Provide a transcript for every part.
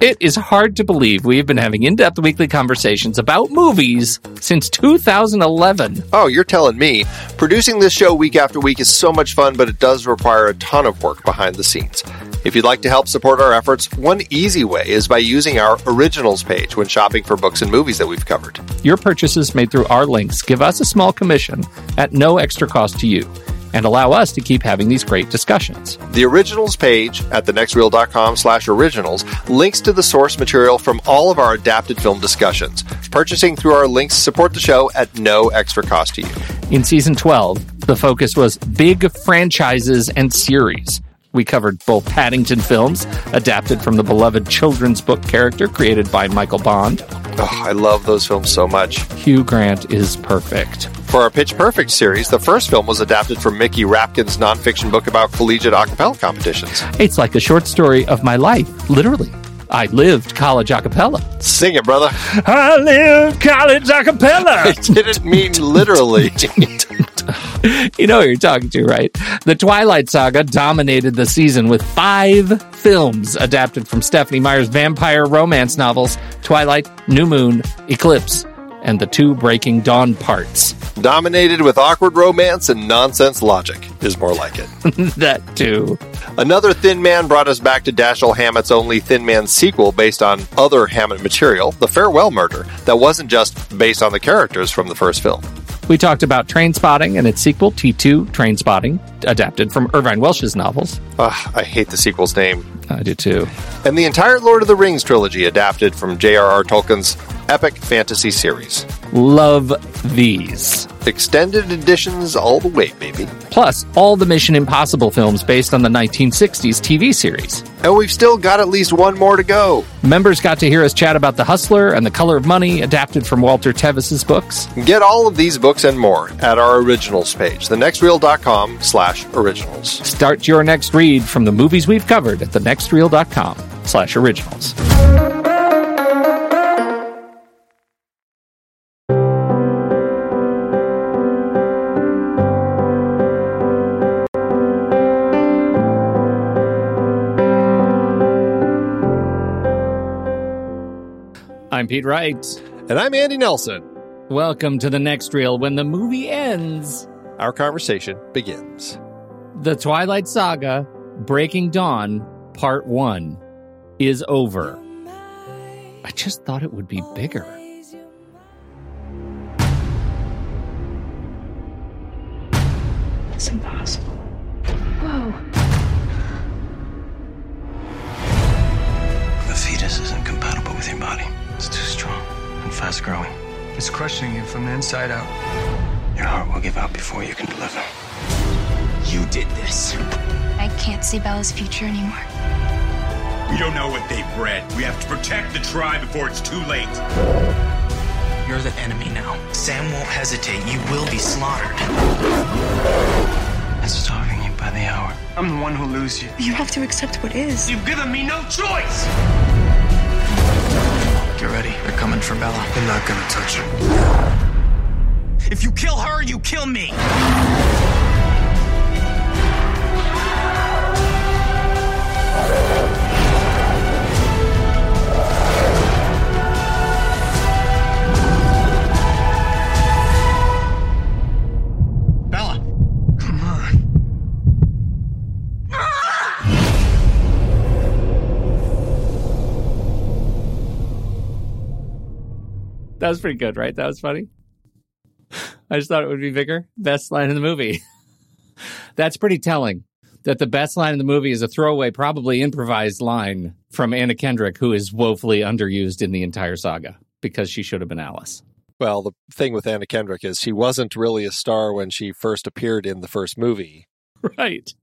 It is hard to believe we've been having in depth weekly conversations about movies since 2011. Oh, you're telling me. Producing this show week after week is so much fun, but it does require a ton of work behind the scenes. If you'd like to help support our efforts, one easy way is by using our originals page when shopping for books and movies that we've covered. Your purchases made through our links give us a small commission at no extra cost to you and allow us to keep having these great discussions. The originals page at thenextreel.com slash originals links to the source material from all of our adapted film discussions. Purchasing through our links support the show at no extra cost to you. In season 12, the focus was big franchises and series. We covered both Paddington films, adapted from the beloved children's book character created by Michael Bond. Oh, I love those films so much. Hugh Grant is perfect. For our Pitch Perfect series, the first film was adapted from Mickey Rapkin's nonfiction book about collegiate a cappella competitions. It's like a short story of my life, literally. I lived college a cappella. Sing it, brother. I lived college a cappella. I didn't mean literally. you know who you're talking to, right? The Twilight Saga dominated the season with five films adapted from Stephenie Meyer's vampire romance novels Twilight, New Moon, Eclipse, and the two Breaking Dawn parts. Dominated with awkward romance and nonsense logic is more like it. that too. Another Thin Man brought us back to Dashiell Hammett's only Thin Man sequel based on other Hammett material, The Farewell Murder, that wasn't just based on the characters from the first film. We talked about Trainspotting and its sequel, T2 Trainspotting, adapted from Irvine Welsh's novels. Ugh, I hate the sequel's name. I do too. And the entire Lord of the Rings trilogy adapted from J.R.R. Tolkien's epic fantasy series. Love these. Extended editions all the way, baby. Plus, all the Mission Impossible films based on the 1960s TV series. And we've still got at least one more to go. Members got to hear us chat about The Hustler and The Color of Money, adapted from Walter Tevis's books. Get all of these books and more at our originals page, thenextreel.com slash originals. Start your next read from the movies we've covered at thenextreel.com slash originals. Pete Wright. And I'm Andy Nelson. Welcome to the next reel when the movie ends. Our conversation begins. The Twilight Saga, Breaking Dawn, Part 1, is over. I just thought it would be bigger. It's impossible. Fast growing. It's crushing you from the inside out. Your heart will give out before you can deliver. You did this. I can't see Bella's future anymore. We don't know what they've bred. We have to protect the tribe before it's too late. You're the enemy now. Sam won't hesitate. You will be slaughtered. It's starving you by the hour. I'm the one who lose you. You have to accept what is. You've given me no choice! Get ready. They're coming for Bella. They're not gonna touch her. If you kill her, you kill me! That was pretty good, right? That was funny. I just thought it would be bigger. Best line in the movie. That's pretty telling that the best line in the movie is a throwaway, probably improvised line from Anna Kendrick, who is woefully underused in the entire saga because she should have been Alice. Well, the thing with Anna Kendrick is she wasn't really a star when she first appeared in the first movie. Right.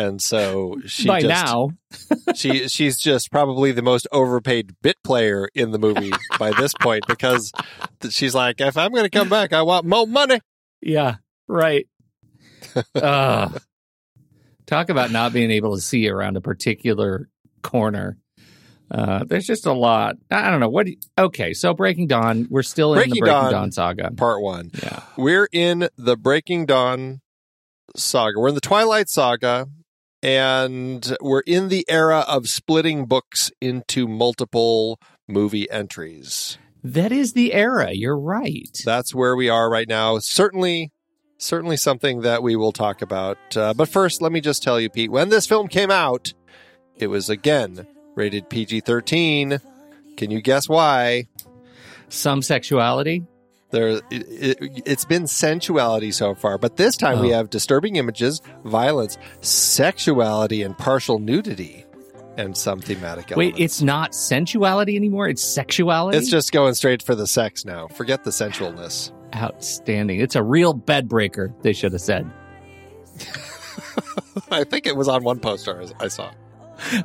And so she By just, now, she she's just probably the most overpaid bit player in the movie by this point because she's like, if I'm going to come back, I want more money. yeah, right. uh, talk about not being able to see around a particular corner. Uh, there's just a lot. I don't know what. you- okay, so Breaking Dawn. We're still in the Breaking Breaking Dawn. Dawn saga. Part one. Yeah. We're in the Breaking Dawn saga. We're in the Twilight saga, and we're in the era of splitting books into multiple movie entries. That is the era. You're right. That's where we are right now. Certainly, certainly something that we will talk about. Uh, but first, let me just tell you, Pete, when this film came out, it was again rated PG 13. Can you guess why? Some sexuality. There, it, it, it's been sensuality so far, but this time we Oh. have disturbing images, violence, sexuality, and partial nudity, and some thematic elements. Wait, it's not sensuality anymore. It's sexuality. it's just going straight for the sex now. Forget the sensualness. outstanding. It's a real bed breaker. They should have said. I think it was on one poster I saw.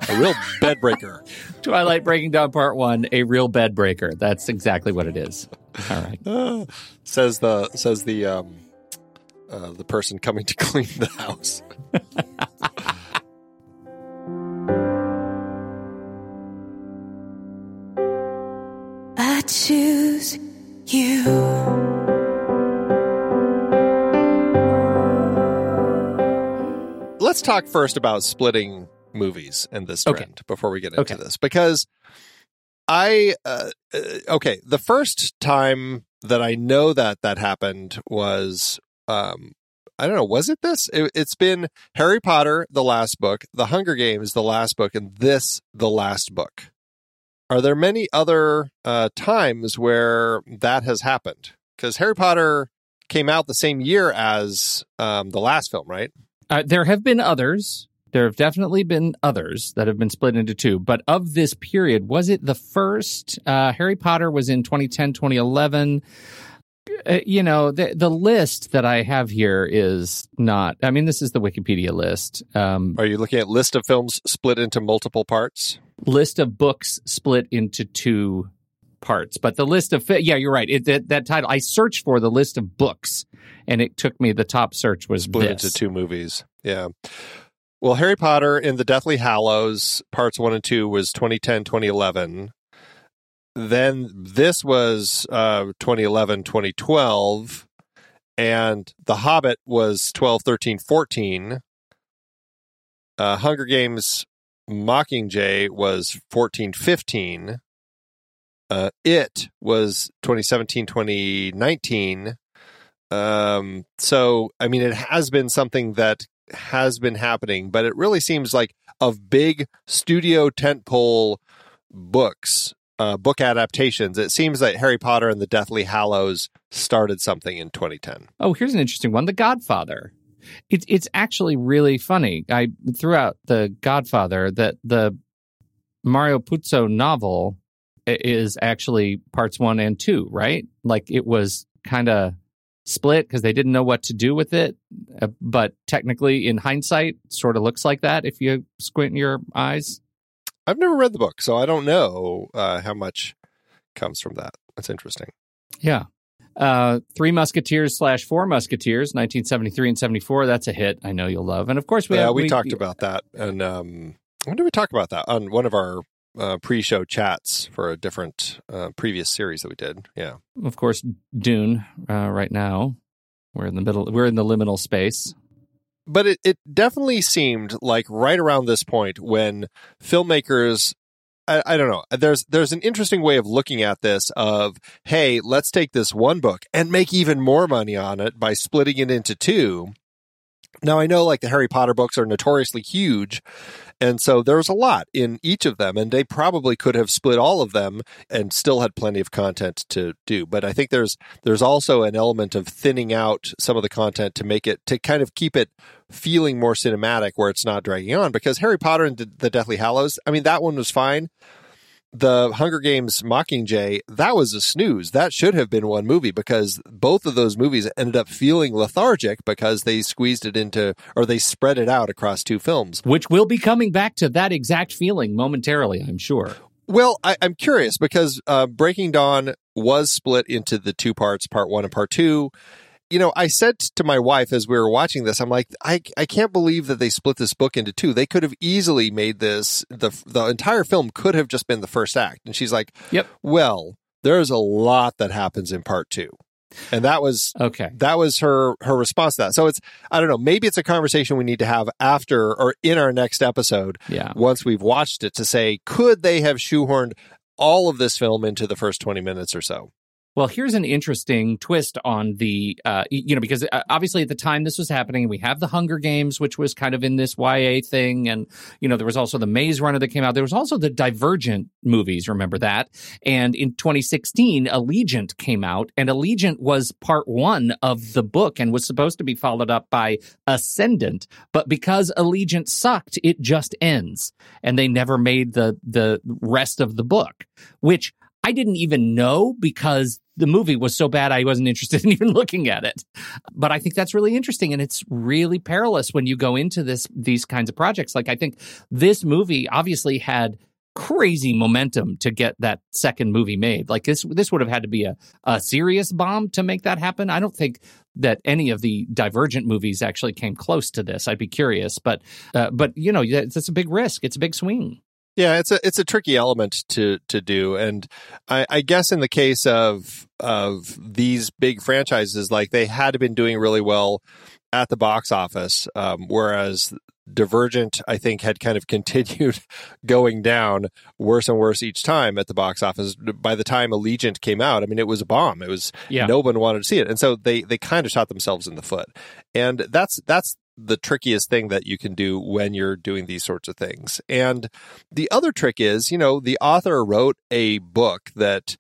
A real bed breaker. Twilight Breaking Dawn Part One, a real bed breaker. That's exactly what it is. All right. says the says the um, uh, the person coming to clean the house. I choose you. Let's talk first about splitting movies and this Okay. trend before we get into Okay. this because I uh, uh, okay the first time that I know that that happened was um I don't know was it this it, it's been Harry Potter the last book the Hunger Games the last book and this the last book are there many other uh, times where that has happened because Harry Potter came out the same year as um, the last film right Uh, there have been others. There have definitely been others that have been split into two. But of this period, was it the first? Uh, Harry Potter was in 2010, 2011. Uh, you know, the, the list that I have here is not, I mean, this is the Wikipedia list. Um, Are you looking at list of films split into multiple parts? list of books split into two parts. But the list of, yeah, you're right. It, that, that title, I searched for the list of books and it took me, the top search was Split this. into two movies. Yeah. Well, Harry Potter in the Deathly Hallows, parts one and two, was 2010, 2011. Then this was uh, 2011, 2012. And The Hobbit was 12, 13, 14. Uh, Hunger Games Mockingjay was 14, 15. Uh, it was 2017, 2019. Um, so, I mean, it has been something that has been happening, but it really seems like of big studio tentpole books, uh, book adaptations, it seems that Harry Potter and the Deathly Hallows started something in 2010. Oh, here's an interesting one: The Godfather. It's it's actually really funny. I threw out The Godfather that the Mario Puzo novel is actually parts one and two, right? Like it was kind of split because they didn't know what to do with it. Uh, but technically, in hindsight, sort of looks like that if you squint your eyes. I've never read the book, so I don't know uh, how much comes from that. That's interesting. Yeah. Uh, Three Musketeers slash Four Musketeers, 1973 and 74. That's a hit. I know you'll love. And of course, we yeah, have, we, talked about that, and um, when did we talk about that on one of our uh, pre-show chats for a different uh, previous series that we did? Yeah, of course, Dune. Uh, right now, we're in the middle. We're in the liminal space. but it, it definitely seemed like right around this point when filmmakers I, I don't know there's there's an interesting way of looking at this of hey let's take this one book and make even more money on it by splitting it into two now I know like the Harry Potter books are notoriously huge and so there's a lot in each of them and they probably could have split all of them and still had plenty of content to do. But I think there's there's also an element of thinning out some of the content to make it to kind of keep it feeling more cinematic where it's not dragging on because Harry Potter and the Deathly Hallows I mean that one was fine the Hunger Games Mockingjay, that was a snooze. That should have been one movie because both of those movies ended up feeling lethargic because they squeezed it into or they spread it out across two films. Which will be coming back to that exact feeling momentarily, I'm sure. Well, I, I'm curious because uh, Breaking Dawn was split into the two parts, part one and part two. You know, I said to my wife as we were watching this, I'm like, I, I can't believe that they split this book into two. They could have easily made this the the entire film could have just been the first act. And she's like, Yep. Well, there's a lot that happens in part two. And that was Okay. that was her her response to that. So it's I don't know, maybe it's a conversation we need to have after or in our next episode Yeah. once we've watched it to say could they have shoehorned all of this film into the first 20 minutes or so. Well, here's an interesting twist on the, uh, you know, because uh, obviously at the time this was happening, we have the Hunger Games, which was kind of in this YA thing. And, you know, there was also the Maze Runner that came out. There was also the Divergent movies. Remember that? And in 2016, Allegiant came out and Allegiant was part one of the book and was supposed to be followed up by Ascendant. But because Allegiant sucked, it just ends and they never made the, the rest of the book, which I didn't even know because the movie was so bad I wasn't interested in even looking at it. But I think that's really interesting and it's really perilous when you go into this these kinds of projects. Like I think this movie obviously had crazy momentum to get that second movie made. Like this this would have had to be a, a serious bomb to make that happen. I don't think that any of the Divergent movies actually came close to this. I'd be curious, but uh, but you know, it's a big risk. It's a big swing. Yeah, it's a it's a tricky element to to do, and I, I guess in the case of of these big franchises, like they had been doing really well at the box office, um, whereas Divergent, I think, had kind of continued going down worse and worse each time at the box office. By the time Allegiant came out, I mean, it was a bomb. It was Yeah. no one wanted to see it, and so they they kind of shot themselves in the foot. And that's that's the trickiest thing that you can do when you're doing these sorts of things. And the other trick is, you know, the author wrote a book that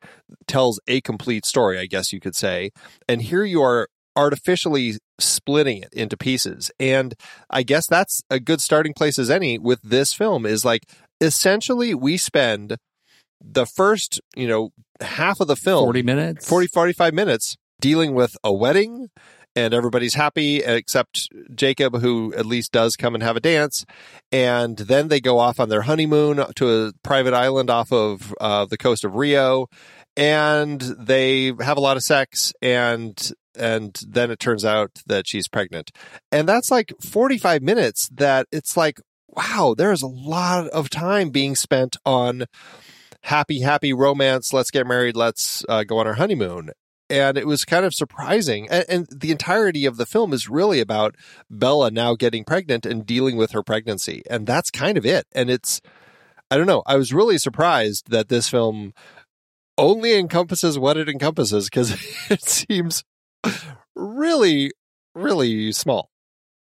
tells a complete story, I guess you could say, and here you are artificially splitting it into pieces. And I guess that's a good starting place as any with this film is like essentially we spend the first, you know, half of the film 40 minutes. 40 45 minutes dealing with a wedding and everybody's happy except Jacob who at least does come and have a dance. And then they go off on their honeymoon to a private island off of uh, the coast of Rio. And they have a lot of sex and and then it turns out that she's pregnant. And that's like 45 minutes that it's like wow there's a lot of time being spent on happy happy romance. Let's get married. Let's uh, go on our honeymoon and it was kind of surprising. And, and the entirety of the film is really about bella now getting pregnant and dealing with her pregnancy and that's kind of it. And it's i don't know i was really surprised that this film only encompasses what it encompasses because it seems really really small.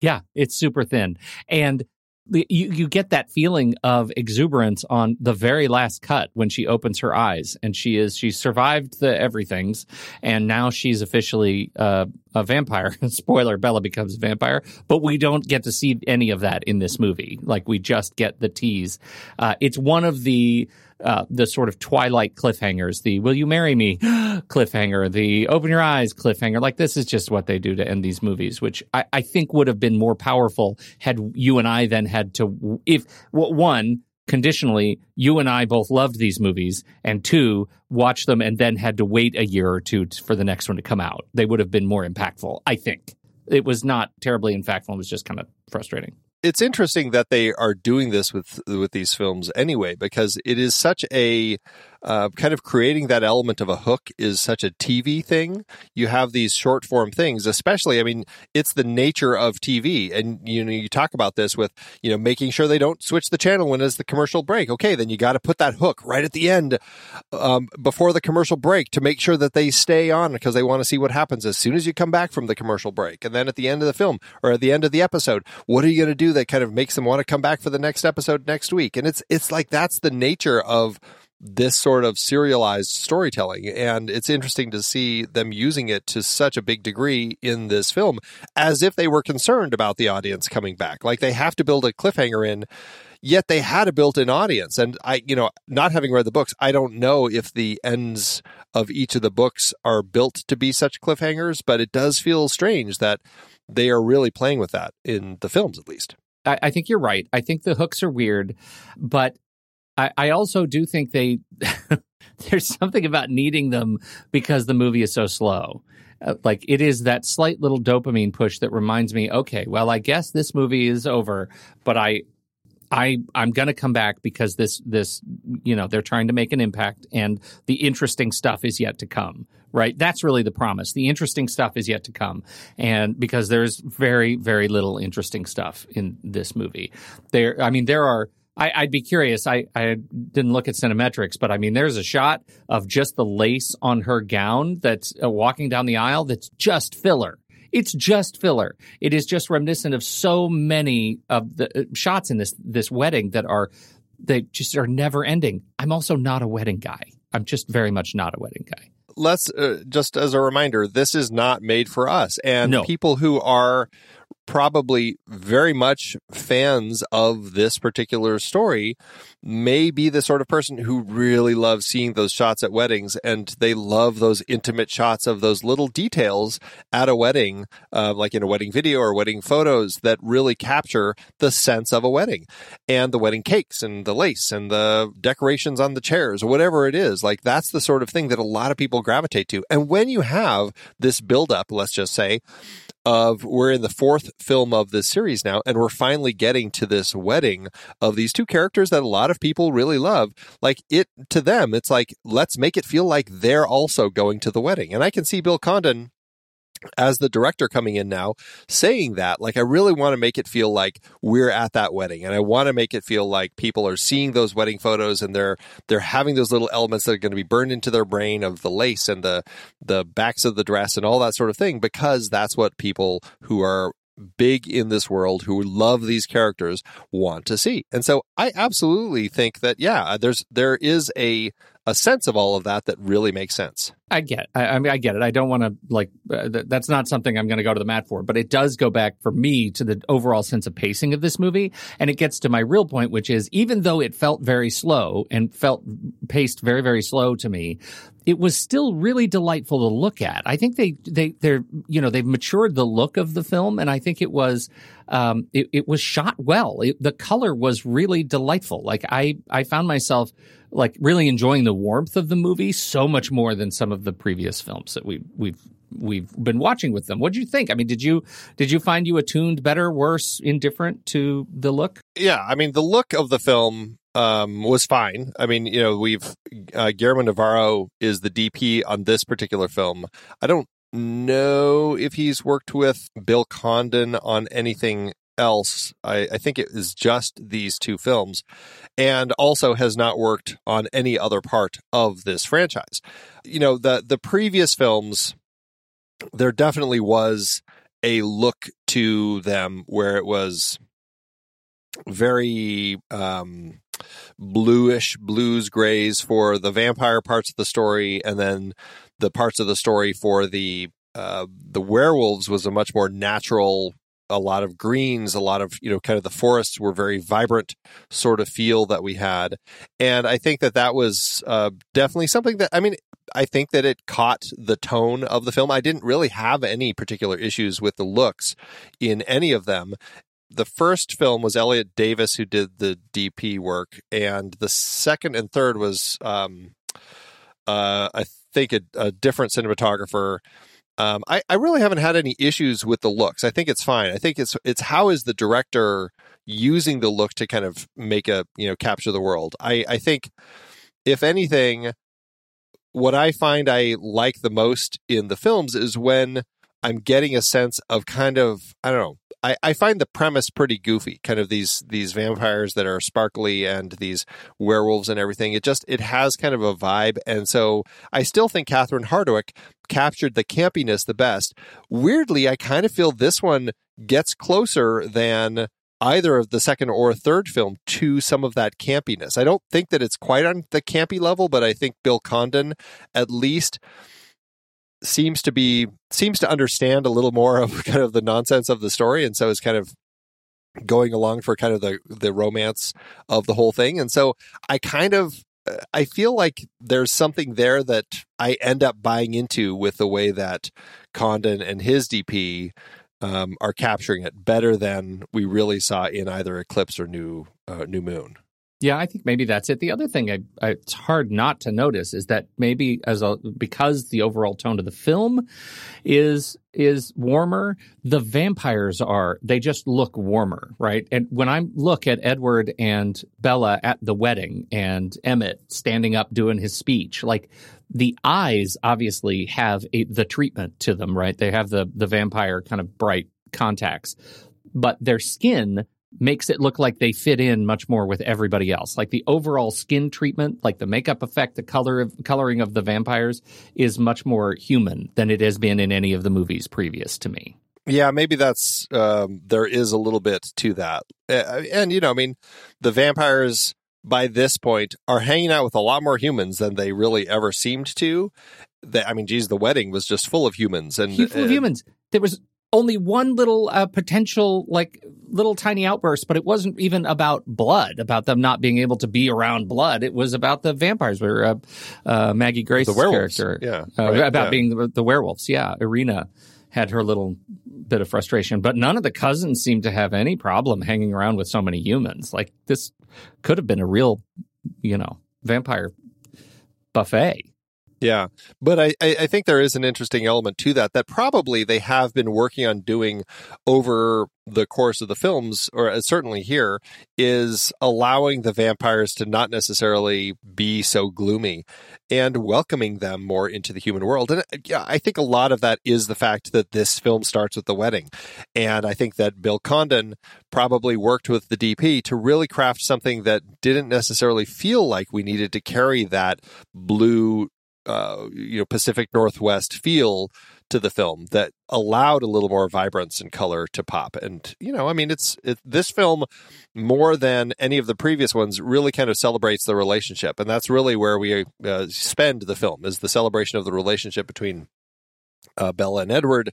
Yeah, it's super thin. And you, you get that feeling of exuberance on the very last cut when she opens her eyes and she is she survived the everythings and now she's officially uh, a vampire. Spoiler bella becomes a vampire but we don't get to see any of that in this movie. Like we just get the tease. Uh, it's one of the uh, the sort of twilight cliffhangers, the "Will you marry me?" cliffhanger, the "Open your eyes" cliffhanger. Like this is just what they do to end these movies, which I, I think would have been more powerful had you and I then had to, if well, one conditionally, you and I both loved these movies, and two, watched them and then had to wait a year or two for the next one to come out. They would have been more impactful, I think. It was not terribly impactful. It was just kind of frustrating. It's interesting that they are doing this with with these films anyway because it is such a uh, kind of creating that element of a hook is such a TV thing. You have these short form things, especially. I mean, it's the nature of TV, and you know you talk about this with you know making sure they don't switch the channel when it's the commercial break. Okay, then you got to put that hook right at the end um, before the commercial break to make sure that they stay on because they want to see what happens as soon as you come back from the commercial break, and then at the end of the film or at the end of the episode, what are you going to do that kind of makes them want to come back for the next episode next week? And it's it's like that's the nature of this sort of serialized storytelling. And it's interesting to see them using it to such a big degree in this film as if they were concerned about the audience coming back. Like they have to build a cliffhanger in, yet they had a built in audience. And I, you know, not having read the books, I don't know if the ends of each of the books are built to be such cliffhangers, but it does feel strange that they are really playing with that in the films, at least. I, I think you're right. I think the hooks are weird, but I, I also do think they there's something about needing them because the movie is so slow. Uh, like it is that slight little dopamine push that reminds me, okay, well, I guess this movie is over, but I I I'm going to come back because this this you know they're trying to make an impact and the interesting stuff is yet to come right? That's really the promise. The interesting stuff is yet to come. And because there's very very little interesting stuff in this movie. There I mean there are I, would be curious. I, I didn't look at cinemetrics, but I mean, there's a shot of just the lace on her gown that's uh, walking down the aisle that's just filler. It's just filler. It is just reminiscent of so many of the uh, shots in this this wedding that are they just are never ending. I'm also not a wedding guy. I'm just very much not a wedding guy. Let's uh, just as a reminder, this is not made for us, and No. people who are probably very much fans of this particular story may be the sort of person who really loves seeing those shots at weddings and they love those intimate shots of those little details at a wedding uh, like in a wedding video or wedding photos that really capture the sense of a wedding and the wedding cakes and the lace and the decorations on the chairs or whatever it is. Like that's the sort of thing that a lot of people gravitate to. And when you have this build up let's just say of we're in the fourth film of this series now and we're finally getting to this wedding of these two characters that a lot of people really love. Like it to them it's like let's make it feel like they're also going to the wedding. And i can see bill condon as the director coming in now saying that like i really want to make it feel like we're at that wedding and i want to make it feel like people are seeing those wedding photos and they're they're having those little elements that are going to be burned into their brain of the lace and the the backs of the dress and all that sort of thing because that's what people who are big in this world who love these characters want to see. And so i absolutely think that yeah there's there is a a sense of all of that that really makes sense I get. I, I mean, I get it. I don't want to like. Uh, th- that's not something I'm going to go to the mat for. But it does go back for me to the overall sense of pacing of this movie, and it gets to my real point, which is even though it felt very slow and felt paced very, very slow to me, it was still really delightful to look at. I think they they they're you know they've matured the look of the film, and I think it was um, it, it was shot well. It, the color was really delightful. Like I I found myself like really enjoying the warmth of the movie so much more than some of the previous films that we we've we've been watching with them. What do you think? I mean, did you did you find you attuned better, worse, indifferent to the look? yeah i mean the look of the film um, was fine. I mean, you know, we've uh, Guillermo Navarro is the DP on this particular film. I don't know if he's worked with Bill Condon on anything else. I, I think it is just these two films, and also has not worked on any other part of this franchise. You know, the the previous films, there definitely was a look to them where it was very um bluish blues grays for the vampire parts of the story and then the parts of the story for the uh the werewolves was a much more natural a lot of greens a lot of you know kind of the forests were very vibrant sort of feel that we had and i think that that was uh definitely something that i mean I think that it caught the tone of the film. I didn't really have any particular issues with the looks in any of them the first film was Elliot Davis who did the DP work, and the second and third was um, uh, I think a, a different cinematographer. Um, I, I really haven't had any issues with the looks. I think it's fine. I think it's it's how is the director using the look to kind of make a you know capture the world. I I think if anything, what I find I like the most in the films is when I'm getting a sense of kind of I don't know. I, I find the premise pretty goofy. Kind of these these vampires that are sparkly and these werewolves and everything. It just it has kind of a vibe, and so I still think Catherine Hardwicke captured the campiness the best. Weirdly, I kind of feel this one gets closer than either of the second or third film to some of that campiness. I don't think that it's quite on the campy level, but I think Bill Condon at least seems to be seems to understand a little more of kind of the nonsense of the story and so is kind of going along for kind of the the romance of the whole thing and so I kind of I feel like there's something there that I end up buying into with the way that Condon and his DP um, are capturing it better than we really saw in either Eclipse or New uh, New Moon. Yeah, I think maybe that's it. The other thing I, I, it's hard not to notice is that maybe as a because the overall tone of the film is is warmer, the vampires are they just look warmer, right? And when I look at Edward and Bella at the wedding and Emmett standing up doing his speech, like the eyes obviously have a, the treatment to them, right? They have the the vampire kind of bright contacts, but their skin makes it look like they fit in much more with everybody else. Like the overall skin treatment, like the makeup effect, the color of coloring of the vampires is much more human than it has been in any of the movies previous to me. Yeah, maybe that's um, there is a little bit to that, and you know, I mean, the vampires by this point are hanging out with a lot more humans than they really ever seemed to. That I mean, geez, the wedding was just full of humans and full of uh, humans. There was only one little uh, potential like little tiny outburst but it wasn't even about blood about them not being able to be around blood. It was about the vampires where uh, uh, maggie grace's character. Yeah, uh, right, about yeah. being the, the werewolves. Yeah irina had her little bit of frustration but none of the cousins seemed to have any problem hanging around with so many humans. Like this could have been a real you know vampire buffet Yeah, but I, I think there is an interesting element to that that probably they have been working on doing over the course of the films, or uh, certainly here, is allowing the vampires to not necessarily be so gloomy and welcoming them more into the human world. And uh, yeah, I think a lot of that is the fact that this film starts with the wedding, and I think that Bill Condon probably worked with the DP to really craft something that didn't necessarily feel like we needed to carry that blue uh, you know Pacific Northwest feel to the film that allowed a little more vibrance and color to pop. And you know, I mean, it's it, this film more than any of the previous ones really kind of celebrates the relationship, and that's really where we uh, spend the film is the celebration of the relationship between. Uh, Bella and Edward,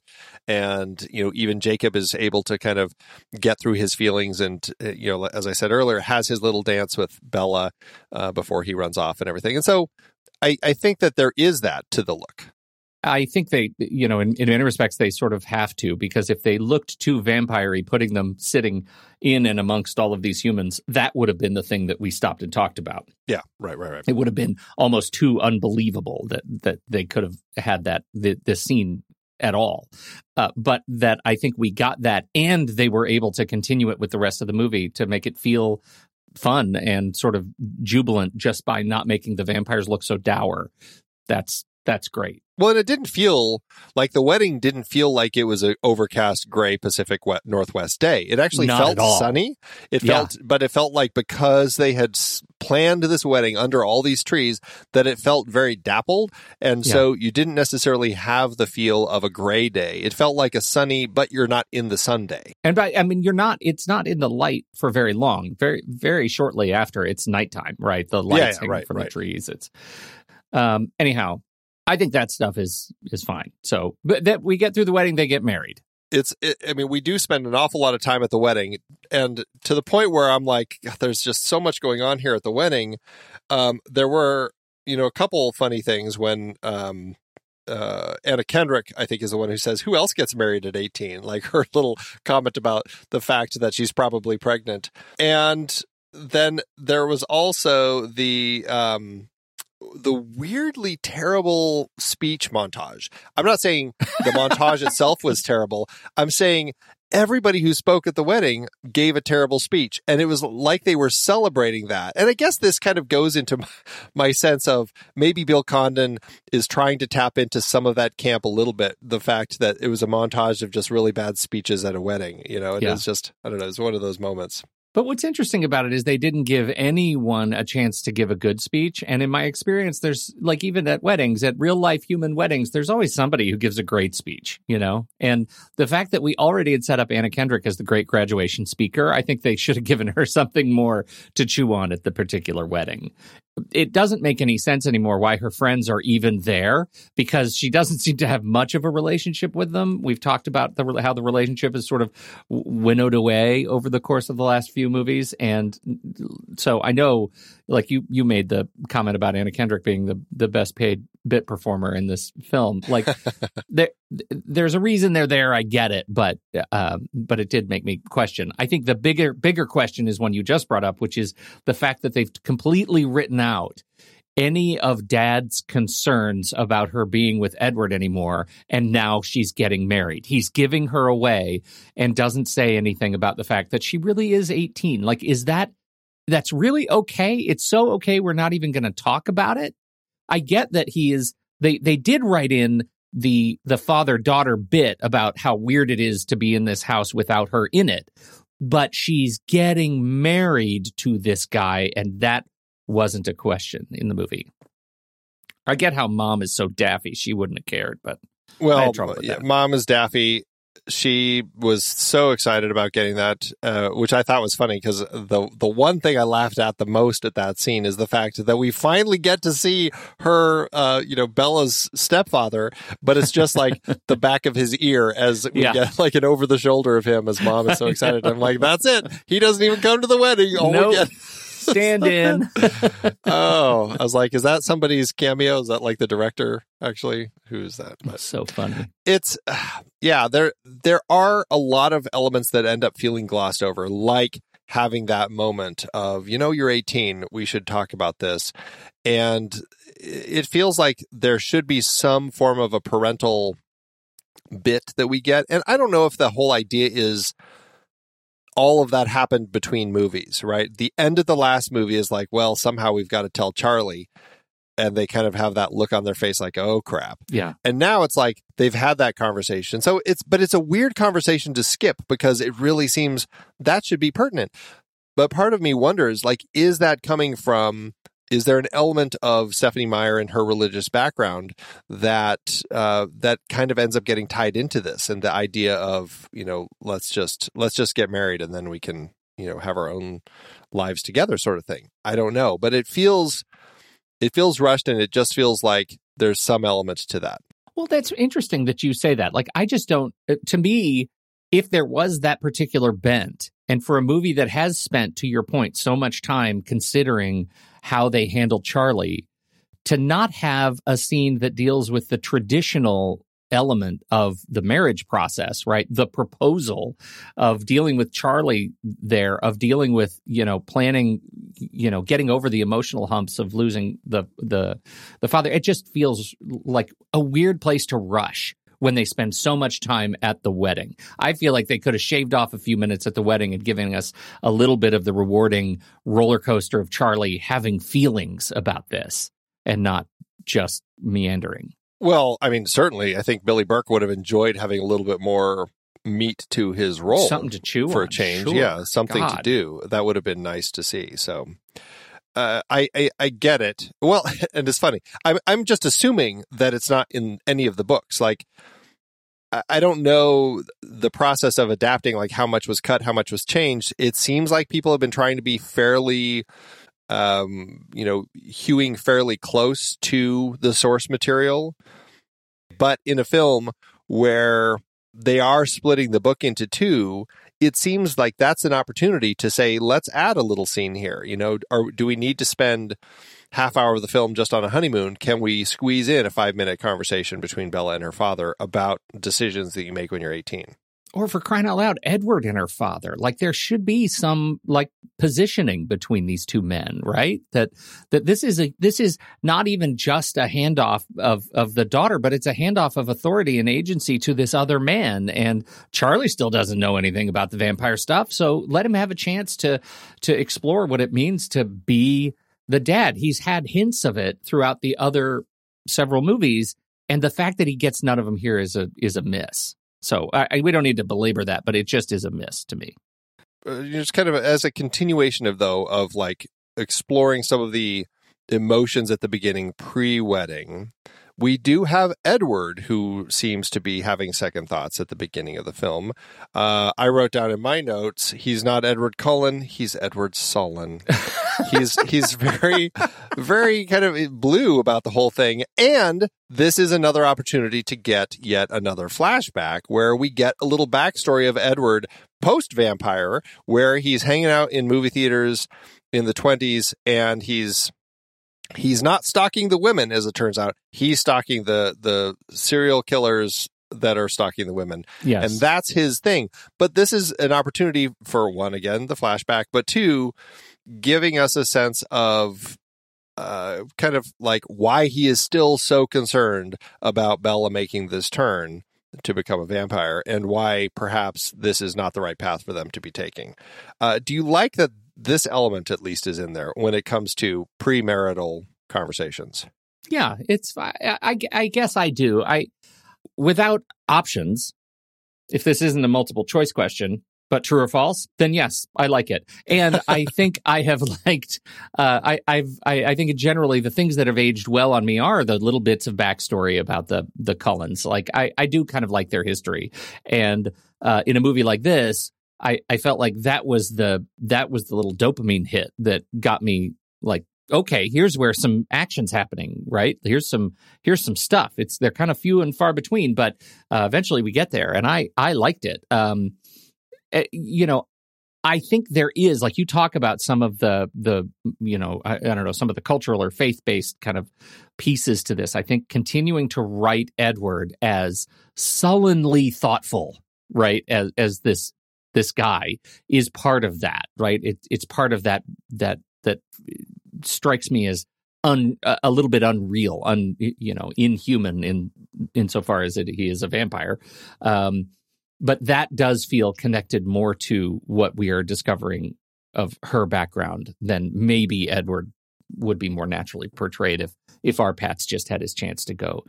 and you know even Jacob is able to kind of get through his feelings, and uh, you know as I said earlier, has his little dance with Bella uh, before he runs off and everything. And so I, I think that there is that to the look. I think they, you know, in, in many respects, they sort of have to because if they looked too vampire putting them sitting in and amongst all of these humans, that would have been the thing that we stopped and talked about. Yeah, right, right, right. It would have been almost too unbelievable that that they could have had that the, this scene at all. Uh, but that I think we got that, and they were able to continue it with the rest of the movie to make it feel fun and sort of jubilant just by not making the vampires look so dour. That's that's great. Well, and it didn't feel like the wedding didn't feel like it was an overcast gray Pacific we- Northwest day. It actually Not felt sunny. It Yeah. felt, but it felt like because they had planned this wedding under all these trees, that it felt very dappled, and so you didn't necessarily have the feel of a gray day. It felt like a sunny, but you're not in the sun day. And by I mean you're not it's not in the light for very long. Very very shortly after it's nighttime, right? The lights yeah, hanging right, from right. the trees. It's um anyhow, I think that stuff is is fine. So but that we get through the wedding, they get married. it's it, i mean we do spend an awful lot of time at the wedding and to the point where i'm like there's just so much going on here at the wedding um there were you know a couple funny things when um uh, Anna Kendrick, I think, is the one who says, "Who else gets married at 18?" Like her little comment about the fact that she's probably pregnant, and then there was also the um, the weirdly terrible speech montage. I'm not saying the montage itself was terrible. I'm saying everybody who spoke at the wedding gave a terrible speech and it was like they were celebrating that. And I guess this kind of goes into my, sense of maybe Bill Condon is trying to tap into some of that camp a little bit. The fact that it was a montage of just really bad speeches at a wedding, you know, and Yeah. it's just, I don't know, it's one of those moments. But what's interesting about it is they didn't give anyone a chance to give a good speech. And in my experience, there's like even at weddings, at real life human weddings, there's always somebody who gives a great speech, you know? And the fact that we already had set up Anna Kendrick as the great graduation speaker, I think they should have given her something more to chew on at the particular wedding. It doesn't make any sense anymore why her friends are even there because she doesn't seem to have much of a relationship with them. We've talked about the, how the relationship is sort of winnowed away over the course of the last few movies, and so I know, like you, you made the comment about Anna Kendrick being the the best paid bit performer in this film. Like there, there's a reason they're there. I get it, but um, but it did make me question. I think the bigger bigger question is one you just brought up, which is the fact that they've completely written out any of dad's concerns about her being with Edward anymore and now she's getting married. He's giving her away and doesn't say anything about the fact that she really is 18. Like is that that's really okay? It's so okay we're not even going to talk about it. I get that he is they they did write in the the father daughter bit about how weird it is to be in this house without her in it. But she's getting married to this guy and that wasn't a question in the movie. I get how mom is so daffy; she wouldn't have cared, but I Well, had trouble with yeah, mom is Daffy. She was so excited about getting that, uh, which I thought was funny because the the one thing I laughed at the most at that scene is the fact that we finally get to see her, uh, you know, Bella's stepfather, but it's just like the back of his ear as we Yeah. get like an over the shoulder of him as mom is so excited. I'm like, that's it. He doesn't even come to the wedding. All we get- stand in. oh, I was like, is that somebody's cameo? Is that like the director actually? Who's that? But- so funny. it's yeah there there are a lot of elements that end up feeling glossed over like having that moment of you know you're 18 we should talk about this and it feels like there should be some form of a parental bit that we get and i don't know if the whole idea is all of that happened between movies right the end of the last movie is like well somehow we've got to tell charlie and they kind of have that look on their face like oh crap Yeah. and now it's like they've had that conversation. So it's, but it's a weird conversation to skip because it really seems that should be pertinent. But part of me wonders, like, is that coming from, is there an element of Stephenie Meyer and her religious background that, uh, that kind of ends up getting tied into this and the idea of, you know, let's just, let's just get married and then we can, you know, have our own lives together sort of thing. I don't know, but it feels, it feels rushed and it just feels like there's some element to that. Well, that's interesting that you say that. Like, I just don't, uh, to me, if there was that particular bent, and for a movie that has spent, to your point, so much time considering how they handled Charlie, to not have a scene that deals with the traditional element of the marriage process, right? The proposal of dealing with Charlie there, of dealing with, you know, planning, you know, getting over the emotional humps of losing the the the father. It just feels like a weird place to rush when they spend so much time at the wedding. I feel like they could have shaved off a few minutes at the wedding and given us a little bit of the rewarding roller coaster of Charlie having feelings about this and not just meandering. Well, I mean, certainly, I think Billy Burke would have enjoyed having a little bit more meat to his role, Something to chew for on, a change. sure. Yeah, something to do. That would have been nice to see. So, uh, I, I I get it. Well, and it's funny. I'm I'm just assuming that it's not in any of the books. Like, I, I don't know the process of adapting. Like, how much was cut, how much was changed. It seems like people have been trying to be fairly um, you know, hewing fairly close to the source material. But in a film where they are splitting the book into two, it seems like that's an opportunity to say, let's add a little scene here. You know, or do we need to spend half hour of the film just on a honeymoon? Can we squeeze in a five minute conversation between Bella and her father about decisions that you make when you're 18? Or for crying out loud, Edward and her father. Like there should be some like positioning between these two men, right? That that this is a this is not even just a handoff of of the daughter, but it's a handoff of authority and agency to this other man. And Charlie still doesn't know anything about the vampire stuff, so let him have a chance to to explore what it means to be the dad. He's had hints of it throughout the other several movies, and the fact that he gets none of them here is a is a miss. So I, we don't need to belabor that, but it just is a miss to me. Uh, just kind of as a continuation of though of like exploring some of the emotions at the beginning pre-wedding we do have Edward, who seems to be having second thoughts at the beginning of the film. Uh, I wrote down in my notes, he's not Edward Cullen, he's Edward Sullen. he's he's very, very kind of blue about the whole thing. And this is another opportunity to get yet another flashback where we get a little backstory of Edward post vampire, where he's hanging out in movie theaters in the 20s and he's he's not stalking the women as it turns out he's stalking the the serial killers that are stalking the women yes. and that's his thing but this is an opportunity for one again the flashback but two giving us a sense of uh, kind of like why he is still so concerned about Bella making this turn to become a vampire and why perhaps this is not the right path for them to be taking. Uh, do you like that this element at least is in there when it comes to premarital conversations. Yeah, it's I, I, I guess I do. I without options. If this isn't a multiple choice question, but true or false, then yes, I like it. And I think I have liked, uh, I, I've, I, I, think generally the things that have aged well on me are the little bits of backstory about the, the Cullens. Like I, I do kind of like their history. And, uh, in a movie like this, I, I felt like that was the that was the little dopamine hit that got me like okay here's where some action's happening right? Here's some here's some stuff. It's they're kind of few and far between but uh, eventually we get there and I I liked it. Um eh, you know I think there is like you talk about some of the the you know I, I don't know some of the cultural or faith based kind of pieces to this. I think continuing to write Edward as sullenly thoughtful, right, as as this this guy is part of that, right? It, it's part of that that that strikes me as un, a little bit unreal, un, you know, inhuman in insofar as it, he is a vampire. Um, but that does feel connected more to what we are discovering of her background than maybe Edward would be more naturally portrayed if if our Pats just had his chance to go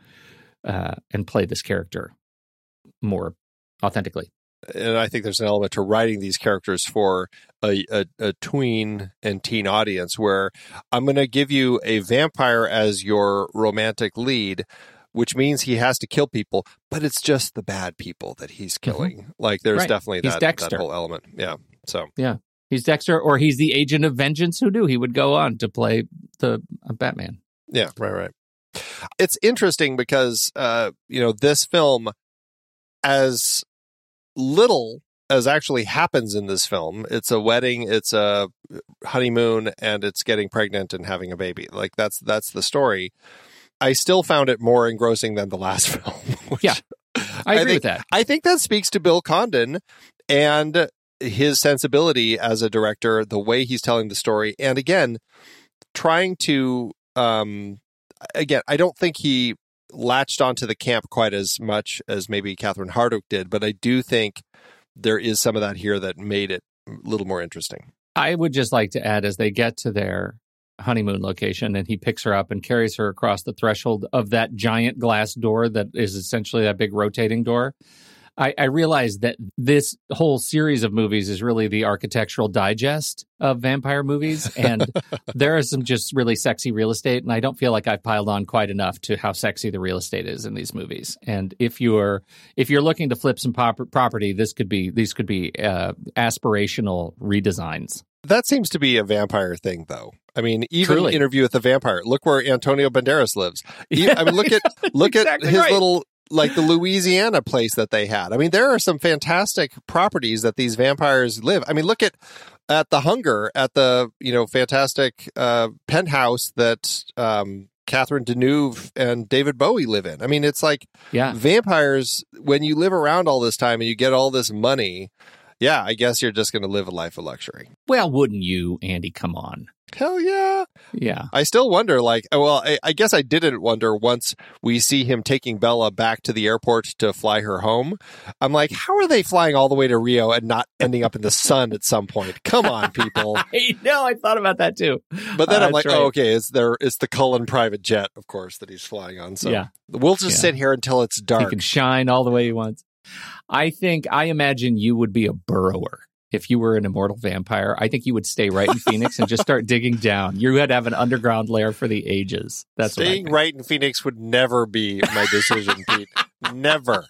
uh, and play this character more authentically and I think there's an element to writing these characters for a, a, a tween and teen audience where I'm going to give you a vampire as your romantic lead, which means he has to kill people, but it's just the bad people that he's mm-hmm. killing. Mm-hmm. Like there's right. definitely that, that whole element. Yeah. So, yeah. He's Dexter, or he's the agent of vengeance who knew he would go on to play the uh, Batman. Yeah, right, right. It's interesting because, uh, you know, this film, as little as actually happens in this film. It's a wedding, it's a honeymoon, and it's getting pregnant and having a baby. Like that's that's the story. I still found it more engrossing than the last film. yeah, I agree I think, with that. I think that speaks to Bill Condon and his sensibility as a director, the way he's telling the story, and again, trying to. Um, again, I don't think he latched onto the camp quite as much as maybe Catherine Hardwicke did, but I do think there is some of that here that made it a little more interesting. I would just like to add as they get to their honeymoon location and he picks her up and carries her across the threshold of that giant glass door that is essentially that big rotating door. I, I realize that this whole series of movies is really the architectural digest of vampire movies, and there is some just really sexy real estate, and I don't feel like I've piled on quite enough to how sexy the real estate is in these movies. And if you're if you're looking to flip some pop- property, this could be these could be uh, aspirational redesigns. That seems to be a vampire thing, though. I mean, even Truly. interview with the vampire. Look where Antonio Banderas lives. I mean, look at look exactly at his right. little like the Louisiana place that they had. I mean, there are some fantastic properties that these vampires live. I mean, look at at the Hunger at the you know fantastic uh, penthouse that um, Catherine Deneuve and David Bowie live in. I mean, it's like Yeah. vampires when you live around all this time and you get all this money. Yeah, I guess you're just going to live a life of luxury. Well, wouldn't you, Andy? Come on. Hell yeah. Yeah. I still wonder, like, uh, well, I, I guess I didn't wonder once we see him taking Bella back to the airport to fly her home. I'm like, how are they flying all the way to Rio and not ending up in the sun at some point? Come on, people. I know. I thought about that too. But then Uh, I'm like, right. oh, okay, it's there. It's the Cullen private jet, of course, that he's flying on. So Yeah. we'll just Yeah. sit here until it's dark. He can shine all the way he wants. I think, I imagine you would be a burrower. If you were an immortal vampire, I think you would stay right in Phoenix and just start digging down. You would have an underground lair for the ages. That's Staying right in Phoenix would never be my decision, Pete. Never.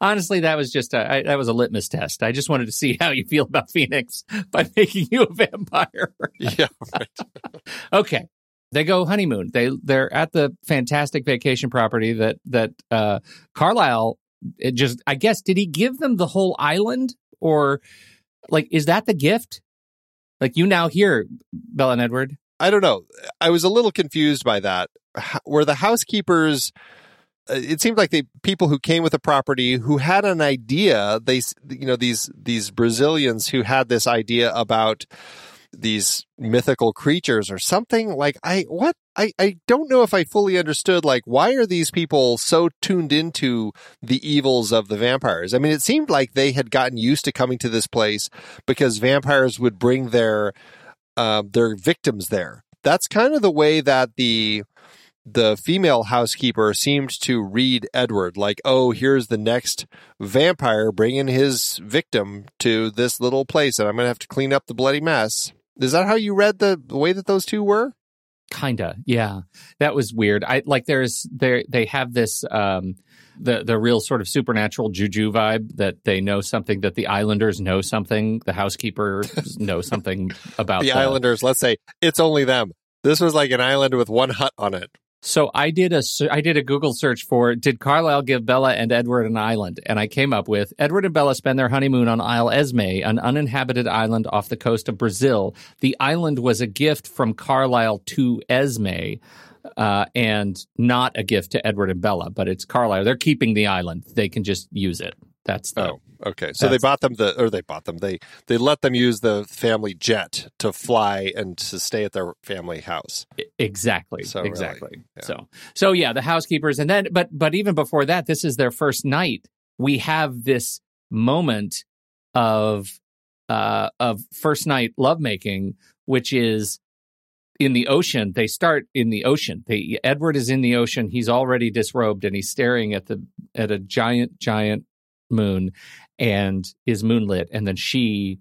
Honestly, that was just a I, that was a litmus test. I just wanted to see how you feel about Phoenix by making you a vampire. Yeah, right. okay. They go honeymoon. They they're at the fantastic vacation property that that uh Carlisle it just I guess did he give them the whole island or like is that the gift? Like you now hear Bella and Edward. I don't know. I was a little confused by that. Were the housekeepers? uh, It seemed like the people who came with the property who had an idea. They, you know, these these Brazilians who had this idea about these mythical creatures or something. Like I what I I don't know if I fully understood. Like why are these people so tuned into the evils of the vampires? I mean, it seemed like they had gotten used to coming to this place because vampires would bring their uh, their victims there. That's kind of the way that the the female housekeeper seemed to read Edward, like, oh, here's the next vampire bringing his victim to this little place, and I'm going to have to clean up the bloody mess. Is that how you read the, the way that those two were? Kinda, yeah. That was weird. I like there's there they have this um the the real sort of supernatural juju vibe that they know something that the islanders know something, the housekeepers know something about The Islanders, let's say it's only them. This was like an island with one hut on it. So I did a I did a Google search for did Carlisle give Bella and Edward an island, and I came up with Edward and Bella spend their honeymoon on Isle Esme, an uninhabited island off the coast of Brazil. The island was a gift from Carlisle to Esme, uh, and not a gift to Edward and Bella, but it's Carlisle. They're keeping the island; they can just use it. That's the, Oh, okay. So they bought them the, or they bought them. They they let them use the family jet to fly and to stay at their family house. Exactly. So, really, exactly. yeah. So so yeah, the housekeepers and then but but even before that, this is their first night. We have this moment of uh of first night lovemaking, which is in the ocean. They start in the ocean. They Edward is in the ocean. He's already disrobed and he's staring at the at a giant, giant moon and is moonlit. And then she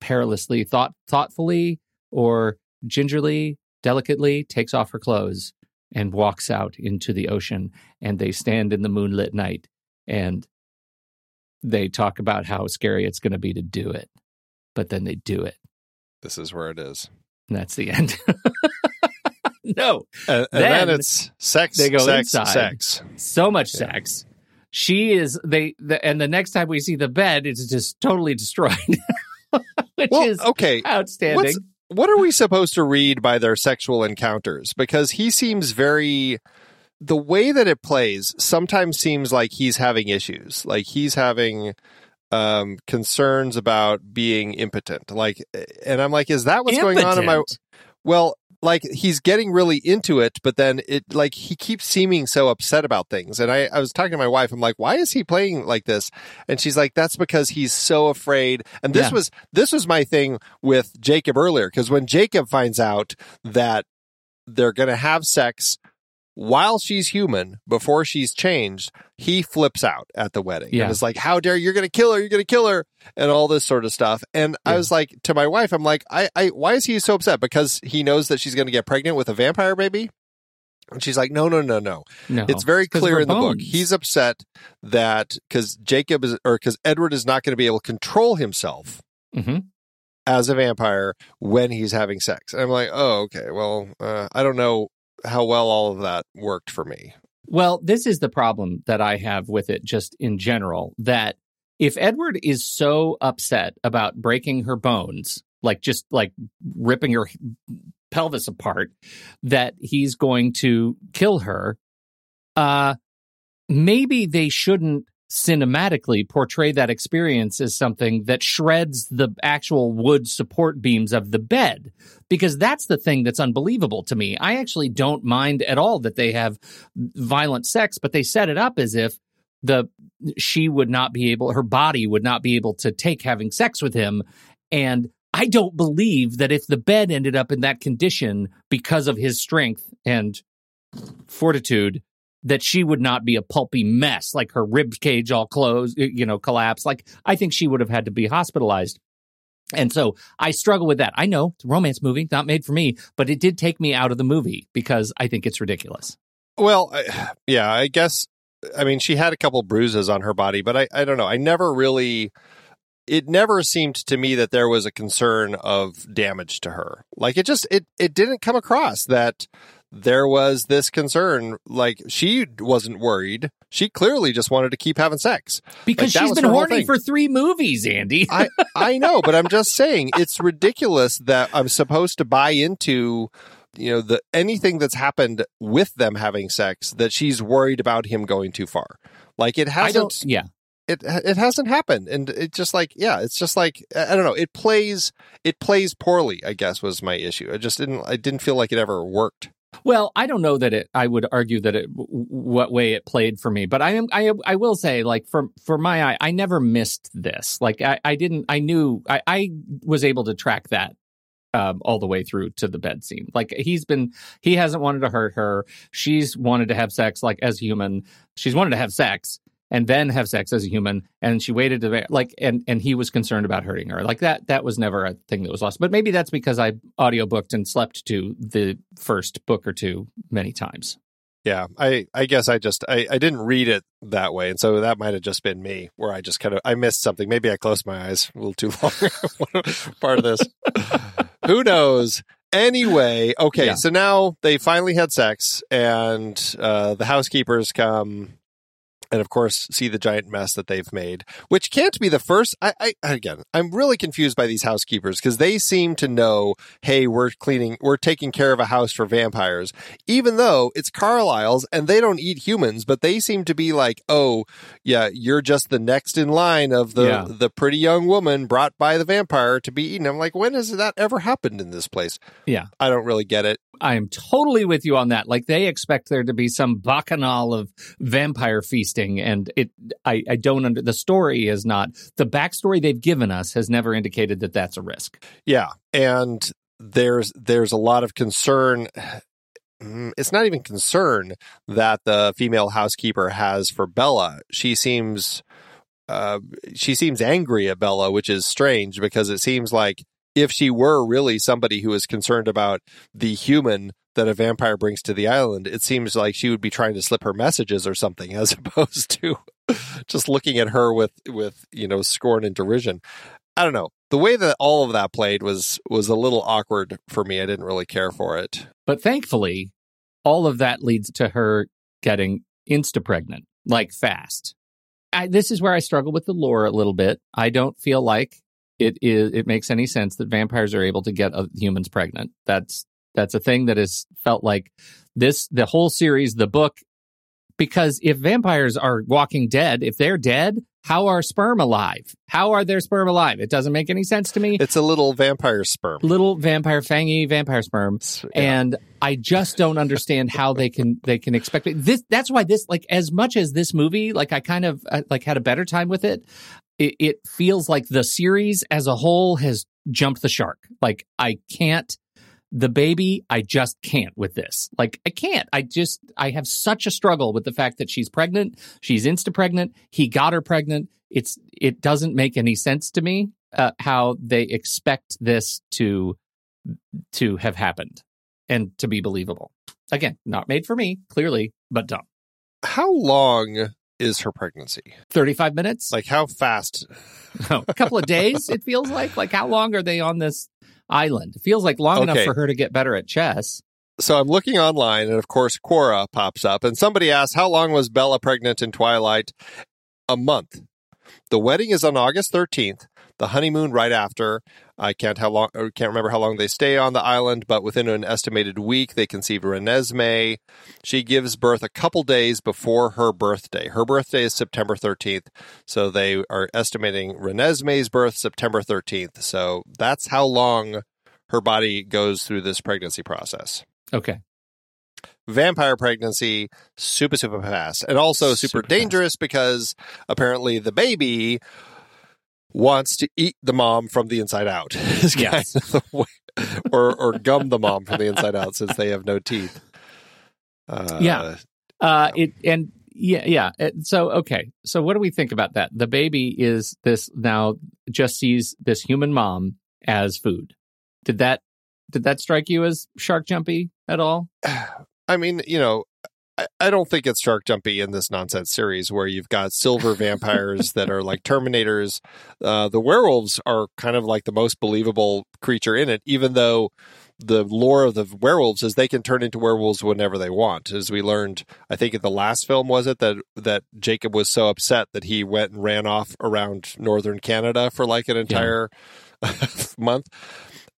perilously, thought thoughtfully or gingerly, delicately takes off her clothes and walks out into the ocean. And they stand in the moonlit night and they talk about how scary it's going to be to do it. But then they do it. This is where it is. And that's the end. no, And, and then, Then it's sex, they go sex, inside. sex. so much sex. She is they, the, and the next time we see the bed, it's just totally destroyed, which Well, is okay. outstanding. What's- What are we supposed to read by their sexual encounters? Because he seems very. The way that it plays sometimes seems like he's having issues. Like he's having um concerns about being impotent. Like and I'm like, is that what's going on in my Well, like he's getting really into it, but then it like he keeps seeming so upset about things. And I, I was talking to my wife, I'm like, why is he playing like this? And she's like, that's because he's so afraid. And this Yeah. was this was my thing with Jacob earlier, because when Jacob finds out that they're gonna have sex while she's human, before she's changed, he flips out at the wedding. Yeah. And is like, How dare you? you're gonna kill her, you're gonna kill her, and all this sort of stuff. And I was like to my wife, I'm like, I, I why is he so upset? Because he knows that she's gonna get pregnant with a vampire baby? And she's like, No, no, no, no. No, It's very clear in the book. He's upset that because Jacob is or because Edward is not going to be able to control himself Mhm. as a vampire when he's having sex. And I'm like, oh, okay. Well, uh, I don't know how well all of that worked for me. Well, this is the problem that I have with it just in general that if Edward is so upset about breaking her bones, like just like ripping her pelvis apart, that he's going to kill her, uh, maybe they shouldn't cinematically portray that experience as something that shreds the actual wood support beams of the bed because that's the thing that's unbelievable to me. I actually don't mind at all that they have violent sex, but they set it up as if the she would not be able her body would not be able to take having sex with him and I don't believe that if the bed ended up in that condition because of his strength and fortitude that she would not be a pulpy mess, like her rib cage all closed, you know, collapse. Like I think she would have had to be hospitalized. And so I struggle with that. I know it's a romance movie, not made for me, but it did take me out of the movie because I think it's ridiculous. Well, I, yeah, I guess. I mean, she had a couple bruises on her body, but I, I don't know. I never really. It never seemed to me that there was a concern of damage to her. Like it just it it didn't come across that there was this concern. Like she wasn't worried. She clearly just wanted to keep having sex because Like, she's been horny for three movies, Andy. I I know, but I'm just saying it's ridiculous that I'm supposed to buy into you know the anything that's happened with them having sex that she's worried about him going too far. Like it hasn't. Yeah, it it hasn't happened and it just like yeah, it's just like I I don't know, it plays it plays poorly, I guess was my issue. I just didn't I didn't feel like it ever worked. Well, I don't know that it. I would argue that it, what way it played for me, but I am. I I will say, like for for my eye, I never missed this. Like I, I didn't. I knew. I, I was able to track that um, all the way through to the bed scene. Like he's been. He hasn't wanted to hurt her. She's wanted to have sex, like as human. She's wanted to have sex and then have sex as a human and she waited to like and and he was concerned about hurting her like that that was never a thing that was lost but maybe that's because i audiobooked and slept to the first book or two many times Yeah, I I guess I just I I didn't read it that way, and so that might have just been me, where I just kind of I missed something. Maybe I closed my eyes a little too long. Part of this, who knows? Anyway, okay, Yeah. so now they finally had sex, and uh, the housekeepers come. And of course, see the giant mess that they've made, which can't be the first. I, I again, I'm really confused by these housekeepers because they seem to know, hey, we're cleaning, we're taking care of a house for vampires, even though it's Carlisle's and they don't eat humans, but they seem to be like, oh, yeah, you're just the next in line of the Yeah. the pretty young woman brought by the vampire to be eaten. I'm like, when has that ever happened in this place? Yeah. I don't really get it. I am totally with you on that. Like they expect there to be some bacchanal of vampire feasting, and it. I, I don't under the story is not the backstory they've given us has never indicated that that's a risk. Yeah, and there's there's a lot of concern. Mm, It's not even concern that the female housekeeper has for Bella. She seems uh, she seems angry at Bella, which is strange because it seems like if she were really somebody who is concerned about the human that a vampire brings to the island, it seems like she would be trying to slip her messages or something, as opposed to just looking at her with with you know scorn and derision. I don't know. The way that all of that played was was a little awkward for me. I didn't really care for it. But thankfully, all of that leads to her getting insta pregnant, like fast. I, this is where I struggle with the lore a little bit. I don't feel like it is it makes any sense that vampires are able to get uh, humans pregnant. That's that's a thing that has felt like this the whole series, the book. Because if vampires are walking dead, if they're dead, how are sperm alive? How are their sperm alive? It doesn't make any sense to me. It's a little vampire sperm. Little vampire, fangy vampire sperm Yeah. and I just don't understand how they can they can expect it. this. That's why this like as much as this movie like I kind of uh, like had a better time with it. It, it feels like the series as a whole has jumped the shark. Like I can't the baby I just can't with this. Like I can't. I just I have such a struggle with the fact that she's pregnant. She's insta pregnant. He got her pregnant. It's it doesn't make any sense to me uh, how they expect this to to have happened and to be believable. Again, not made for me, clearly, but dumb. How long is her pregnancy? 35 minutes? Like how fast? No, a couple of days, it feels like. Like, how long are they on this island? It feels like long enough for her to get better at chess. so I'm looking online, and of course, Quora pops up, and somebody asks, "How long was Bella pregnant in Twilight?" A month. The wedding is on August 13th. The honeymoon right after. I can't how long or can't remember how long they stay on the island, but within an estimated week, they conceive Renesmee. She gives birth a couple days before her birthday. Her birthday is September 13th, so they are estimating Renesmee's birth September 13th. So that's how long her body goes through this pregnancy process. Okay. Vampire pregnancy, super, super fast. And also super, Super fast. dangerous because apparently the baby wants to eat the mom from the inside out. is kind of or, or gum the mom from the inside out since they have no teeth. Uh, Yeah. Uh, it and yeah, yeah. So okay. So what do we think about that? The baby is this now just sees this human mom as food. Did that did that strike you as shark jumpy at all? I mean, you know, I, I don't think it's shark jumpy in this nonsense series where you've got silver vampires that are like Terminators. Uh, the werewolves are kind of like the most believable creature in it, even though the lore of the werewolves is they can turn into werewolves whenever they want. As we learned, I think in the last film was it that that Jacob was so upset that he went and ran off around northern Canada for like an entire month.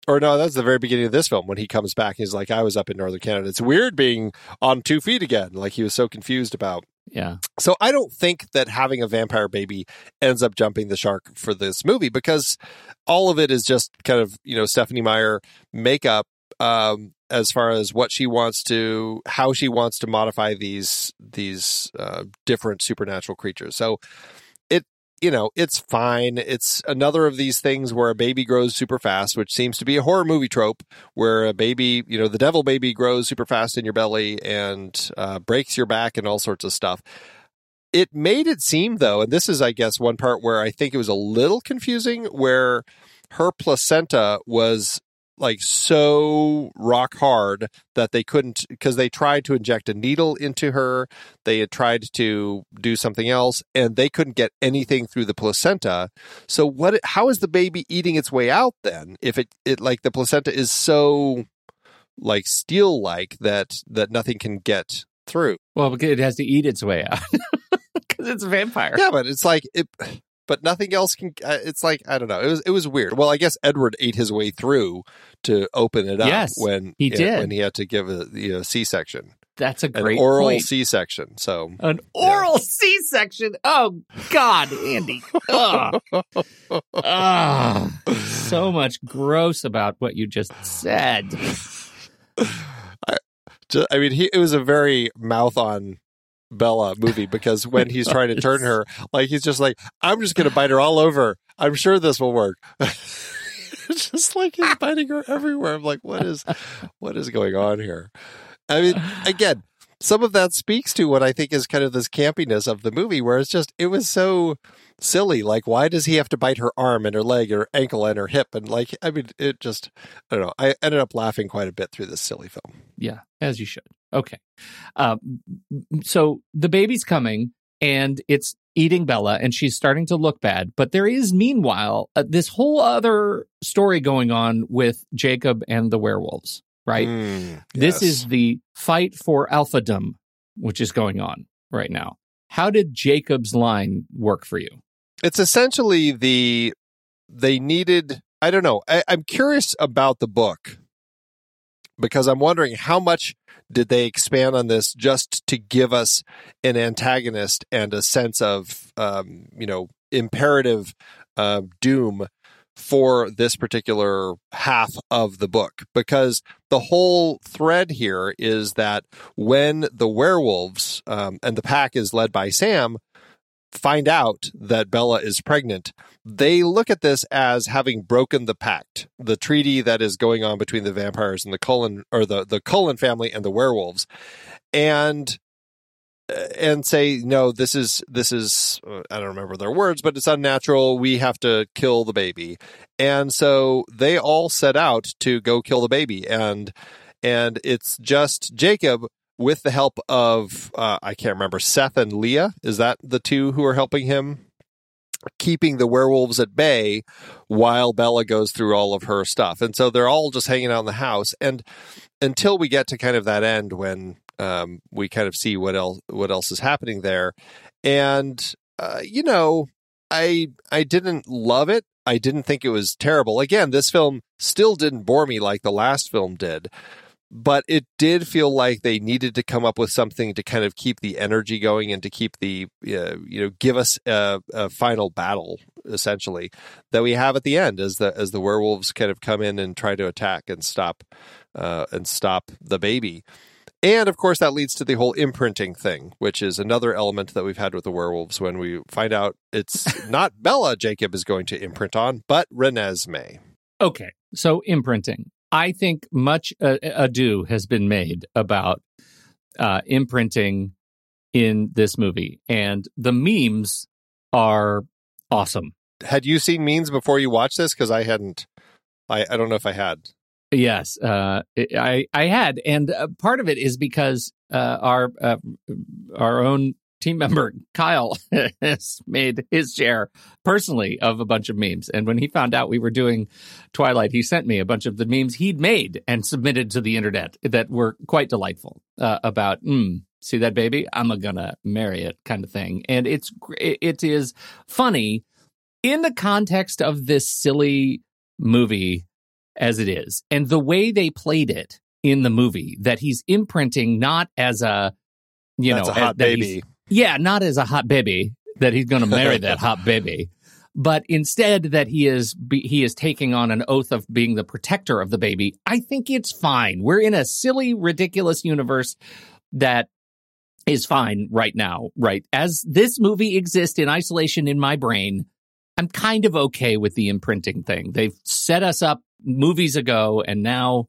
Or no, that's the very beginning of this film when he comes back. He's like, I was up in northern Canada. It's weird being on two feet again. Like he was so confused about. Yeah. So I don't think that having a vampire baby ends up jumping the shark for this movie because all of it is just kind of you know Stephenie Meyer makeup um, as far as what she wants to, how she wants to modify these these uh, different supernatural creatures. So you know it's fine. It's another of these things where a baby grows super fast, which seems to be a horror movie trope, where a baby you know the devil baby grows super fast in your belly and uh, breaks your back and all sorts of stuff. It made it seem though, and this is I guess one part where I think it was a little confusing, where her placenta was like so rock hard that they couldn't because they tried to inject a needle into her they had tried to do something else and they couldn't get anything through the placenta so what how is the baby eating its way out then if it it like the placenta is so like steel like that that nothing can get through Well, because it has to eat its way out because it's a vampire. yeah but it's like it but nothing else can uh, it's like i don't know it was it was weird well i guess edward ate his way through to open it up Yes, when he yeah, did. when he had to give a you know c-section That's a an great oral point. c-section so An oral C-section. Oh God, Andy. Ugh. Ugh. so much gross about what you just said. Ju- i mean he it was a very mouth on Bella movie because when he's trying to turn her, like he's just like, I'm just gonna bite her all over. I'm sure this will work. Just like he's biting her everywhere. I'm like, what is what is going on here? I mean, again, some of that speaks to what I think is kind of this campiness of the movie, where it's just it was so silly. Like, why does he have to bite her arm and her leg and her ankle and her hip? And like, I mean, it just I don't know. I ended up laughing quite a bit through this silly film. Yeah, as you should. Okay. Um, so the baby's coming and it's eating Bella and she's starting to look bad. But there is, meanwhile, uh, this whole other story going on with Jacob and the werewolves, right? Mm, This yes. is the fight for alphadom, which is going on right now. How did Jacob's line work for you? it's essentially the they needed i don't know I, i'm curious about the book because i'm wondering how much did they expand on this just to give us an antagonist and a sense of um, you know imperative uh, doom for this particular half of the book? Because the whole thread here is that when the werewolves um, and the pack is led by sam find out that Bella is pregnant, they look at this as having broken the pact, the treaty that is going on between the vampires and the Cullen or the the Cullen family and the werewolves, and uh, and say no, this is this is uh, I don't remember their words, but it's unnatural. We have to kill the baby, and so they all set out to go kill the baby, and and it's just Jacob with the help of uh, I can't remember Seth and Leah. Is that the two who are helping him? Keeping the werewolves at bay while Bella goes through all of her stuff. And so they're all just hanging out in the house. And until we get to kind of that end when um, we kind of see what else what else is happening there, and uh, you know, I I didn't love it. I didn't think it was terrible. Again, this film still didn't bore me like the last film did, but it did feel like they needed to come up with something to kind of keep the energy going and to keep the uh, you know give us a, a, final battle essentially that we have at the end as the as the werewolves kind of come in and try to attack and stop uh, and stop the baby. And of course, that leads to the whole imprinting thing, which is another element that we've had with the werewolves when we find out it's not Bella Jacob is going to imprint on, but Renesmee. Okay, so imprinting. I think much uh, ado has been made about uh, imprinting in this movie, and the memes are awesome. Had you seen memes before you watched this? Because I hadn't. I, I don't know if I had. Yes, uh, I I had, and uh, part of it is because uh, our uh, our own team member Kyle has made his share personally of a bunch of memes, and when he found out we were doing Twilight, he sent me a bunch of the memes he'd made and submitted to the internet that were quite delightful uh, about. Mm, see that baby? I'm gonna marry it, kind of thing, and it's it is funny in the context of this silly movie as it is. And the way they played it in the movie, that he's imprinting not as a, you That's know, a hot baby. Yeah, not as a hot baby that he's going to marry that hot baby, but instead that he is he is taking on an oath of being the protector of the baby. I think it's fine. We're in a silly, ridiculous universe that is fine right now, right? As this movie exists in isolation in my brain, I'm kind of okay with the imprinting thing. They've set us up movies ago, and now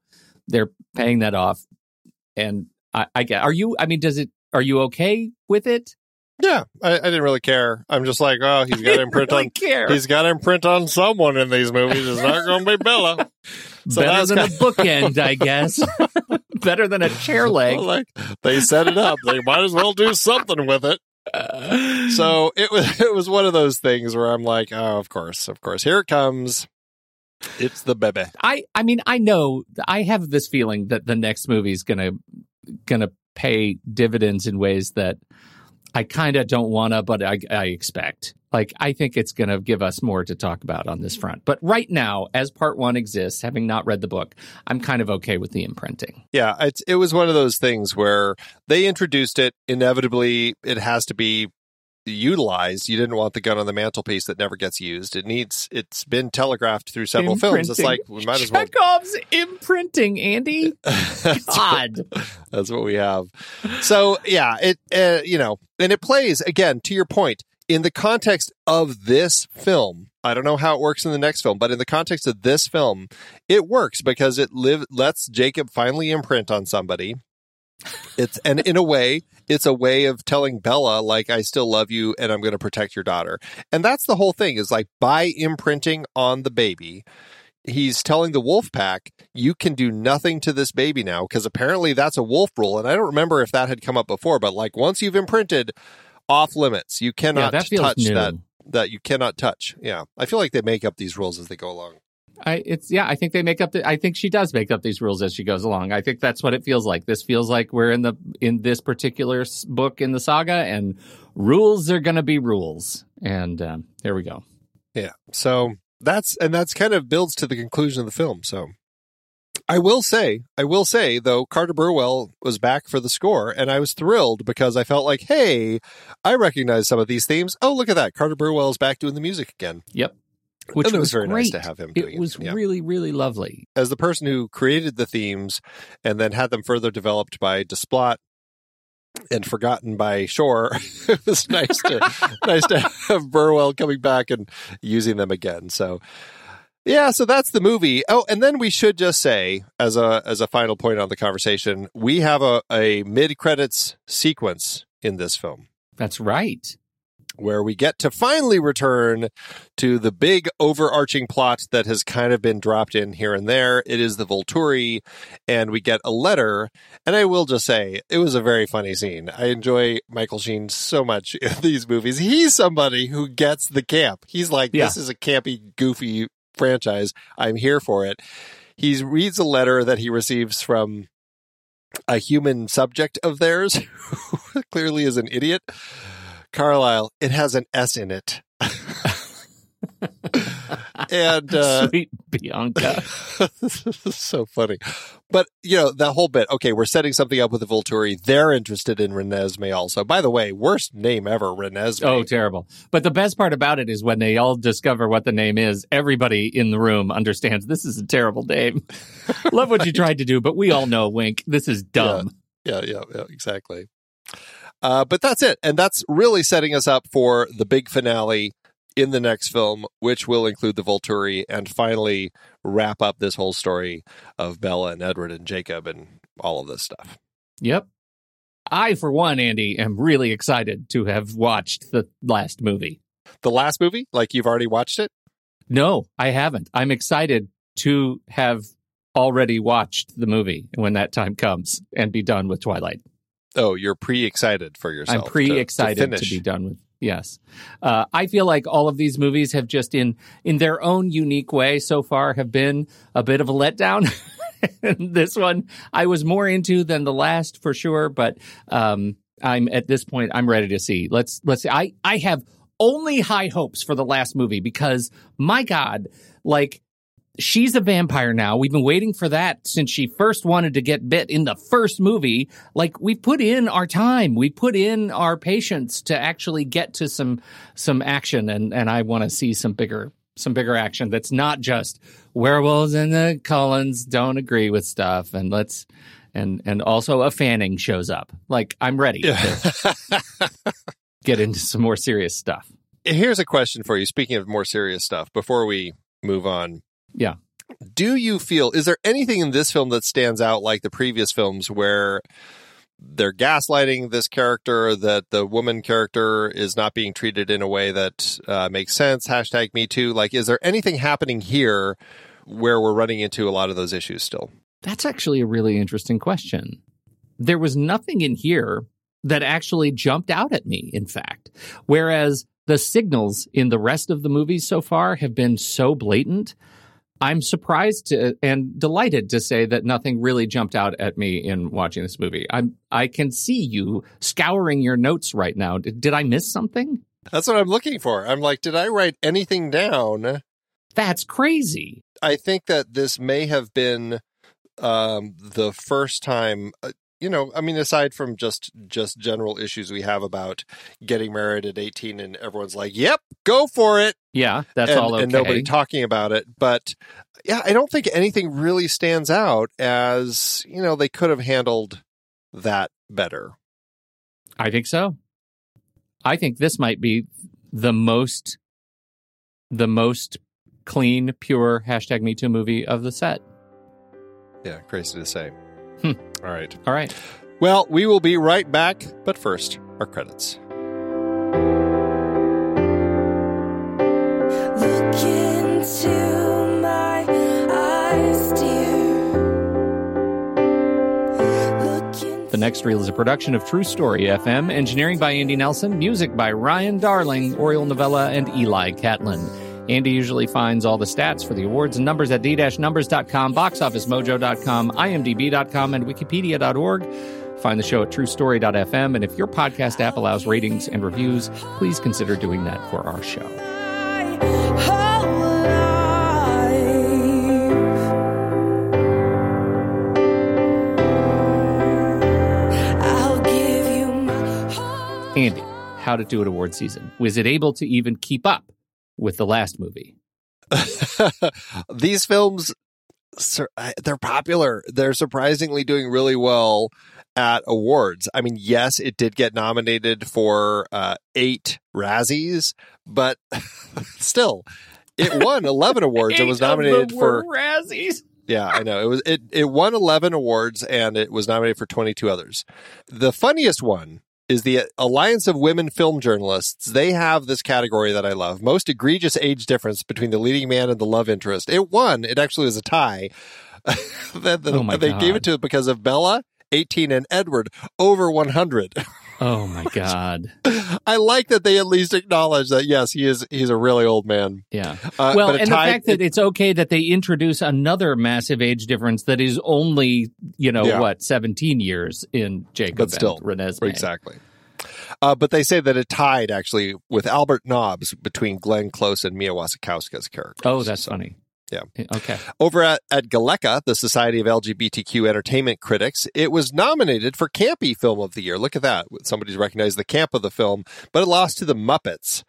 they're paying that off. And I, I get. Are you? I mean, does it? Are you okay with it? Yeah, I, I didn't really care. I'm just like, oh, he's got to imprint really on. Care. He's got to imprint on someone in these movies. It's not going to be Bella. So Better than kind of... a bookend, I guess. Better than a chair leg. Well, like they set it up. They might as well do something with it. so it was it was one of those things where I'm like, oh, of course, of course, here it comes. It's the baby. I I mean, I know I have this feeling that the next movie is gonna gonna pay dividends in ways that I kind of don't want to, but I, I expect. Like, I think it's going to give us more to talk about on this front. But right now, as part one exists, having not read the book, I'm kind of okay with the imprinting. Yeah, it was one of those things where they introduced it. Inevitably, it has to be utilized. You didn't want the gun on the mantelpiece that never gets used. It needs. It's been telegraphed through several films. It's like we might as well. Chekhov's imprinting, Andy. God, that's what we have. So yeah, it uh, you know, and it plays again to your point in the context of this film. I don't know how it works in the next film, but in the context of this film, it works because it live lets Jacob finally imprint on somebody it's and in a way, it's a way of telling Bella like I still love you and I'm going to protect your daughter. And that's the whole thing is like by imprinting on the baby, he's telling the wolf pack you can do nothing to this baby now because apparently that's a wolf rule and I don't remember if that had come up before, but like once you've imprinted off limits, you cannot yeah, that touch new. that that you cannot touch. Yeah. I feel like they make up these rules as they go along. I it's yeah, I think they make up the I think she does make up these rules as she goes along. I think that's what it feels like. This feels like we're in the in this particular book in the saga and rules are going to be rules. And um, here we go. Yeah. So that's and that's kind of builds to the conclusion of the film. So I will say, I will say though, Carter Burwell was back for the score, and I was thrilled because I felt like, hey, I recognize some of these themes. Oh, look at that, Carter Burwell is back doing the music again. Yep, which was, was, very great. nice to have him. It was it. Yeah. really, really lovely. As the person who created the themes and then had them further developed by Desplat and forgotten by Shore, it was nice to nice to have Burwell coming back and using them again. So. Yeah, so that's the movie. Oh, and then we should just say, as a as a final point on the conversation, we have a, a mid credits sequence in this film. That's right where we get to finally return to the big overarching plot that has kind of been dropped in here and there. It is the Volturi, and we get a letter. And I will just say, it was a very funny scene. I enjoy Michael Sheen so much in these movies. He's somebody who gets the camp. He's like, Yeah. this is a campy, goofy franchise. I'm here for it. He reads a letter that he receives from a human subject of theirs who clearly is an idiot. Carlisle, it has an S in it. and uh, Sweet Bianca. This is so funny. But, you know, that whole bit, okay, we're setting something up with the Volturi. They're interested in Renesmee also. By the way, worst name ever, Renesmee. Oh, terrible. But the best part about it is when they all discover what the name is, everybody in the room understands this is a terrible name. Love what you tried to do, but we all know, Wink, this is dumb. Yeah, yeah, yeah, exactly. Uh, but that's it. And that's really setting us up for the big finale in the next film, which will include the Volturi and finally wrap up this whole story of Bella and Edward and Jacob and all of this stuff. Yep. I, for one, Andy, am really excited to have watched the last movie. The last movie? Like you've already watched it? No, I haven't. I'm excited to have already watched the movie when that time comes and be done with Twilight. Oh, you're pre excited for yourself. I'm pre excited to, to, be done with. Yes, uh, I feel like all of these movies have just in in their own unique way so far have been a bit of a letdown. this one I was more into than the last for sure, but um, I'm at this point I'm ready to see. Let's let's see. I I have only high hopes for the last movie because my God, like she's a vampire now. We've been waiting for that since she first wanted to get bit in the first movie. Like we put in our time, we put in our patience to actually get to some some action, and and I want to see some bigger some bigger action that's not just werewolves and the Cullens don't agree with stuff, and let's and and also a Fanning shows up. Like I'm ready to get into some more serious stuff. Here's a question for you. Speaking of more serious stuff, before we move on yeah. Do you feel, is there anything in this film that stands out like the previous films where they're gaslighting this character, that the woman character is not being treated in a way that uh, makes sense? Hashtag me too. Like, is there anything happening here where we're running into a lot of those issues still? That's actually a really interesting question. There was nothing in here that actually jumped out at me, in fact. Whereas the signals in the rest of the movies so far have been so blatant I'm surprised to, and delighted to say that nothing really jumped out at me in watching this movie. I'm I can see you scouring your notes right now. Did, did I miss something? That's what I'm looking for. I'm like, did I write anything down? That's crazy. I think that this may have been um, the first time uh, you know, I mean, aside from just just general issues we have about getting married at 18 and everyone's like, "Yep, go for it." Yeah, that's and, all okay. And nobody talking about it, but yeah, I don't think anything really stands out as, you know, they could have handled that better. I think so. I think this might be the most the most clean, pure hashtag Me Too movie of the set. Yeah, crazy to say. Hmm. All right. All right. Well, we will be right back, but first, our credits. Look into my eyes, dear. The next reel is a production of True Story FM, engineering by Andy Nelson, music by Ryan Darling, Oriole Novella, and Eli Catlin. Andy usually finds all the stats for the awards and numbers at the-numbers.com, boxofficemojo.com, imdb.com, and wikipedia.org. Find the show at truestory.fm. And if your podcast app allows ratings and reviews, please consider doing that for our show. Andy, how to do it award season. Was it able to even keep up with the last movie. These films, they're popular. They're surprisingly doing really well at awards. I mean, yes, it did get nominated for uh, eight Razzies, but still, it won 11 awards. it was nominated for Razzies. Yeah, I know. It was it it won 11 awards and it was nominated for 22 others. The funniest one is the Alliance of Women Film Journalists. They have this category that I love most egregious age difference between the leading man and the love interest. It won. It actually was a tie. the, the, oh they God. gave it to it because of Bella, 18, and Edward, over 100. Oh my god. I like that they at least acknowledge that yes, he is he's a really old man. Yeah. Uh, well, and the fact that it's okay that they introduce another massive age difference that is only, you know, Yeah. what, 17 years in Jacob but still Renesmee. exactly. Uh, but they say that it tied actually with Albert Nobbs between Glenn Close and Mia Wasikowska's character. Oh, that's funny. Yeah. Okay. Over at, at GALECA, the Society of LGBTQ Entertainment Critics, it was nominated for Campy Film of the Year. Look at that. Somebody's recognized the camp of the film, but it lost to the Muppets.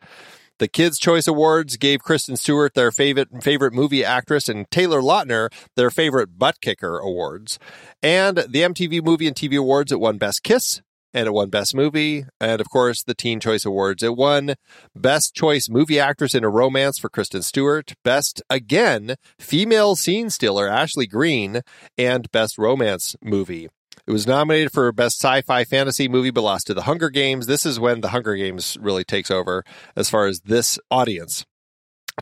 The Kids' Choice Awards gave Kristen Stewart their favorite favorite movie actress and Taylor Lautner their favorite butt kicker awards. And the MTV Movie and TV Awards it won Best Kiss and it won Best Movie. And of course, the Teen Choice Awards it won Best Choice Movie Actress in a Romance for Kristen Stewart, Best again Female Scene Stealer Ashley Greene, and Best Romance Movie. It was nominated for Best Sci-Fi Fantasy Movie, but lost to The Hunger Games. This is when The Hunger Games really takes over as far as this audience.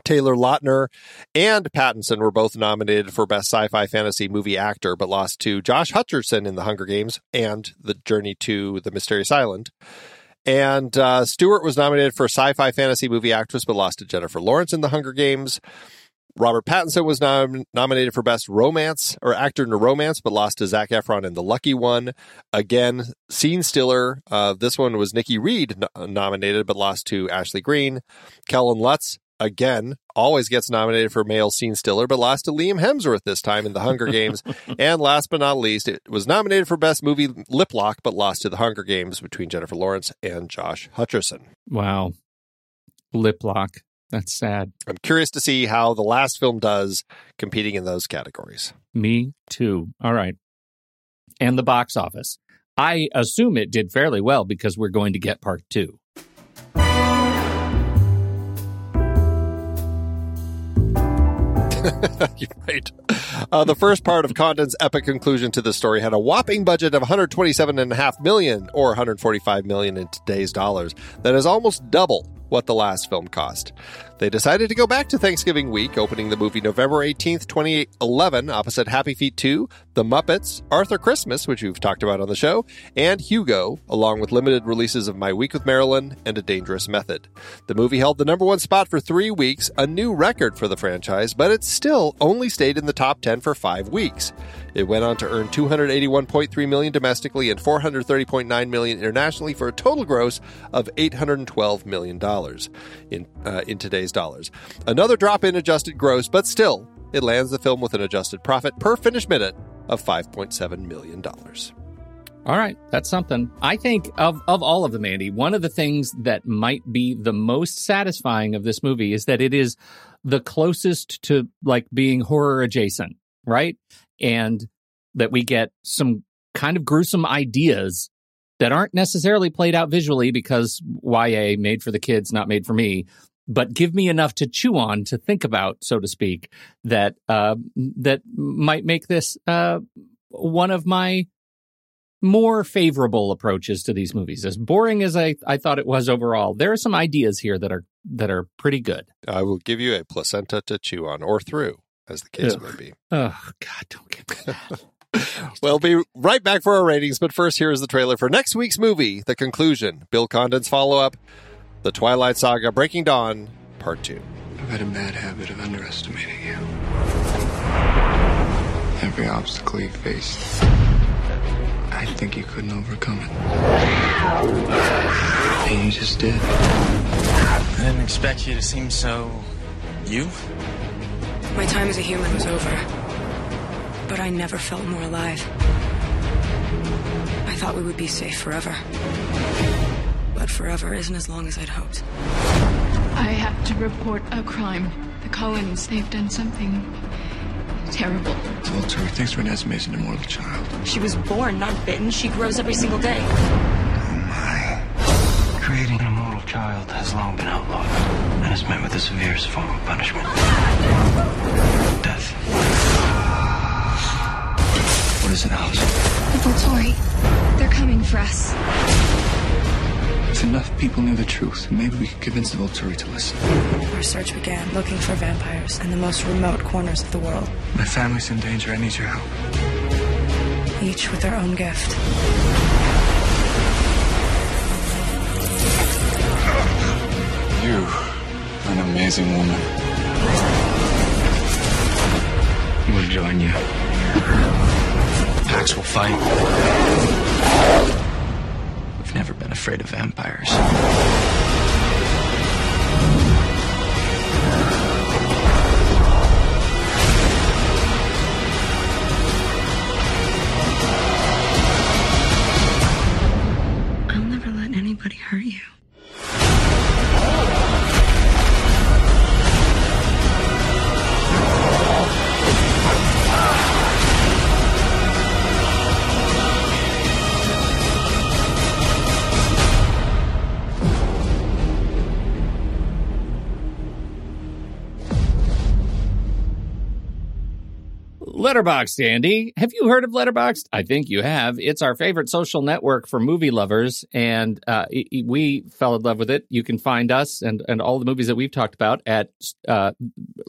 Taylor Lautner and Pattinson were both nominated for Best Sci-Fi Fantasy Movie Actor, but lost to Josh Hutcherson in The Hunger Games and The Journey to the Mysterious Island. And uh, Stewart was nominated for Sci-Fi Fantasy Movie Actress, but lost to Jennifer Lawrence in The Hunger Games. Robert Pattinson was nom- nominated for Best Romance or Actor in a Romance, but lost to Zac Efron in The Lucky One. Again, Scene Stealer. Uh, this one was Nikki Reed no- nominated, but lost to Ashley Greene. Kellen Lutz, again, always gets nominated for Male Scene Stealer, but lost to Liam Hemsworth this time in The Hunger Games. and last but not least, it was nominated for Best Movie Lip Lock, but lost to The Hunger Games between Jennifer Lawrence and Josh Hutcherson. Wow. Lip lock. That's sad. I'm curious to see how the last film does competing in those categories. Me too. All right. And the box office. I assume it did fairly well because we're going to get part two. You're right. Uh, the first part of Condon's epic conclusion to the story had a whopping budget of 127.5 million, or 145 million in today's dollars. That is almost double what the last film cost. They decided to go back to Thanksgiving week, opening the movie November 18th, 2011, opposite Happy Feet 2, The Muppets, Arthur Christmas, which we've talked about on the show, and Hugo, along with limited releases of My Week with Marilyn and A Dangerous Method. The movie held the number one spot for three weeks, a new record for the franchise, but it still only stayed in the top 10 for five weeks. It went on to earn 281.3 million domestically and 430.9 million internationally for a total gross of 812 million dollars in uh, in today's dollars. Another drop in adjusted gross, but still it lands the film with an adjusted profit per finished minute of 5.7 million dollars. All right, that's something. I think of of all of them, Andy, one of the things that might be the most satisfying of this movie is that it is the closest to like being horror adjacent, right? And that we get some kind of gruesome ideas that aren't necessarily played out visually because YA made for the kids, not made for me, but give me enough to chew on to think about, so to speak, that uh, that might make this uh, one of my more favorable approaches to these movies. As boring as I, I thought it was overall, there are some ideas here that are that are pretty good. I will give you a placenta to chew on, or through, as the case Ugh. may be. Oh God, don't give me that. We'll be right back for our ratings, but first, here is the trailer for next week's movie, The Conclusion, Bill Condon's follow up, The Twilight Saga Breaking Dawn, Part 2. I've had a bad habit of underestimating you. Every obstacle you faced, I think you couldn't overcome it. And you just did. I didn't expect you to seem so. you? My time as a human was over. But I never felt more alive. I thought we would be safe forever. But forever isn't as long as I'd hoped. I have to report a crime. The Cullens, they've done something terrible. Volturi thinks Renesmee's an immortal child. She was born, not bitten. She grows every single day. Oh my. Creating an immortal child has long been outlawed and is met with the severest form of punishment death. What is it, Alice? Volturi, they're coming for us. If enough people knew the truth, maybe we could convince the Volturi to listen. Our search began looking for vampires in the most remote corners of the world, My family's in danger. I need your help. each with their own gift. You are an amazing woman. We'll join you. Pax will fight. We've never been afraid of vampires. Letterboxd, Andy. Have you heard of Letterboxd? I think you have. It's our favorite social network for movie lovers, and uh, we fell in love with it. You can find us and, and all the movies that we've talked about at uh,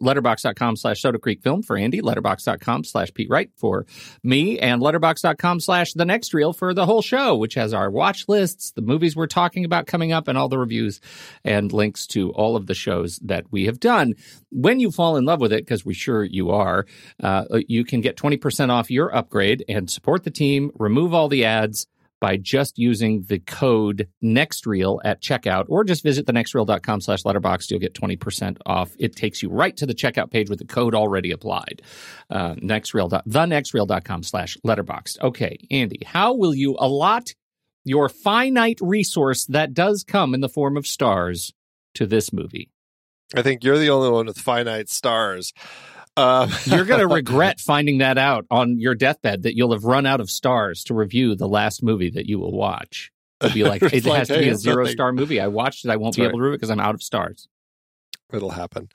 letterboxd.com slash Soda Creek Film for Andy, letterboxd.com slash Pete Wright for me, and letterboxd.com slash The Next Reel for the whole show, which has our watch lists, the movies we're talking about coming up, and all the reviews and links to all of the shows that we have done. When you fall in love with it, because we sure you are, uh, you can get 20% off your upgrade and support the team, remove all the ads by just using the code NEXTREEL at checkout, or just visit thenextreel.com slash letterbox. You'll get 20% off. It takes you right to the checkout page with the code already applied. Uh, nextreel, thenextreel.com slash letterbox. Okay, Andy, how will you allot your finite resource that does come in the form of stars to this movie? I think you're the only one with finite stars. Uh, You're going to regret finding that out on your deathbed that you'll have run out of stars to review the last movie that you will watch. It'll be like, it like, has to be a zero nothing. star movie. I watched it. I won't That's be right. able to review it because I'm out of stars. It'll happen.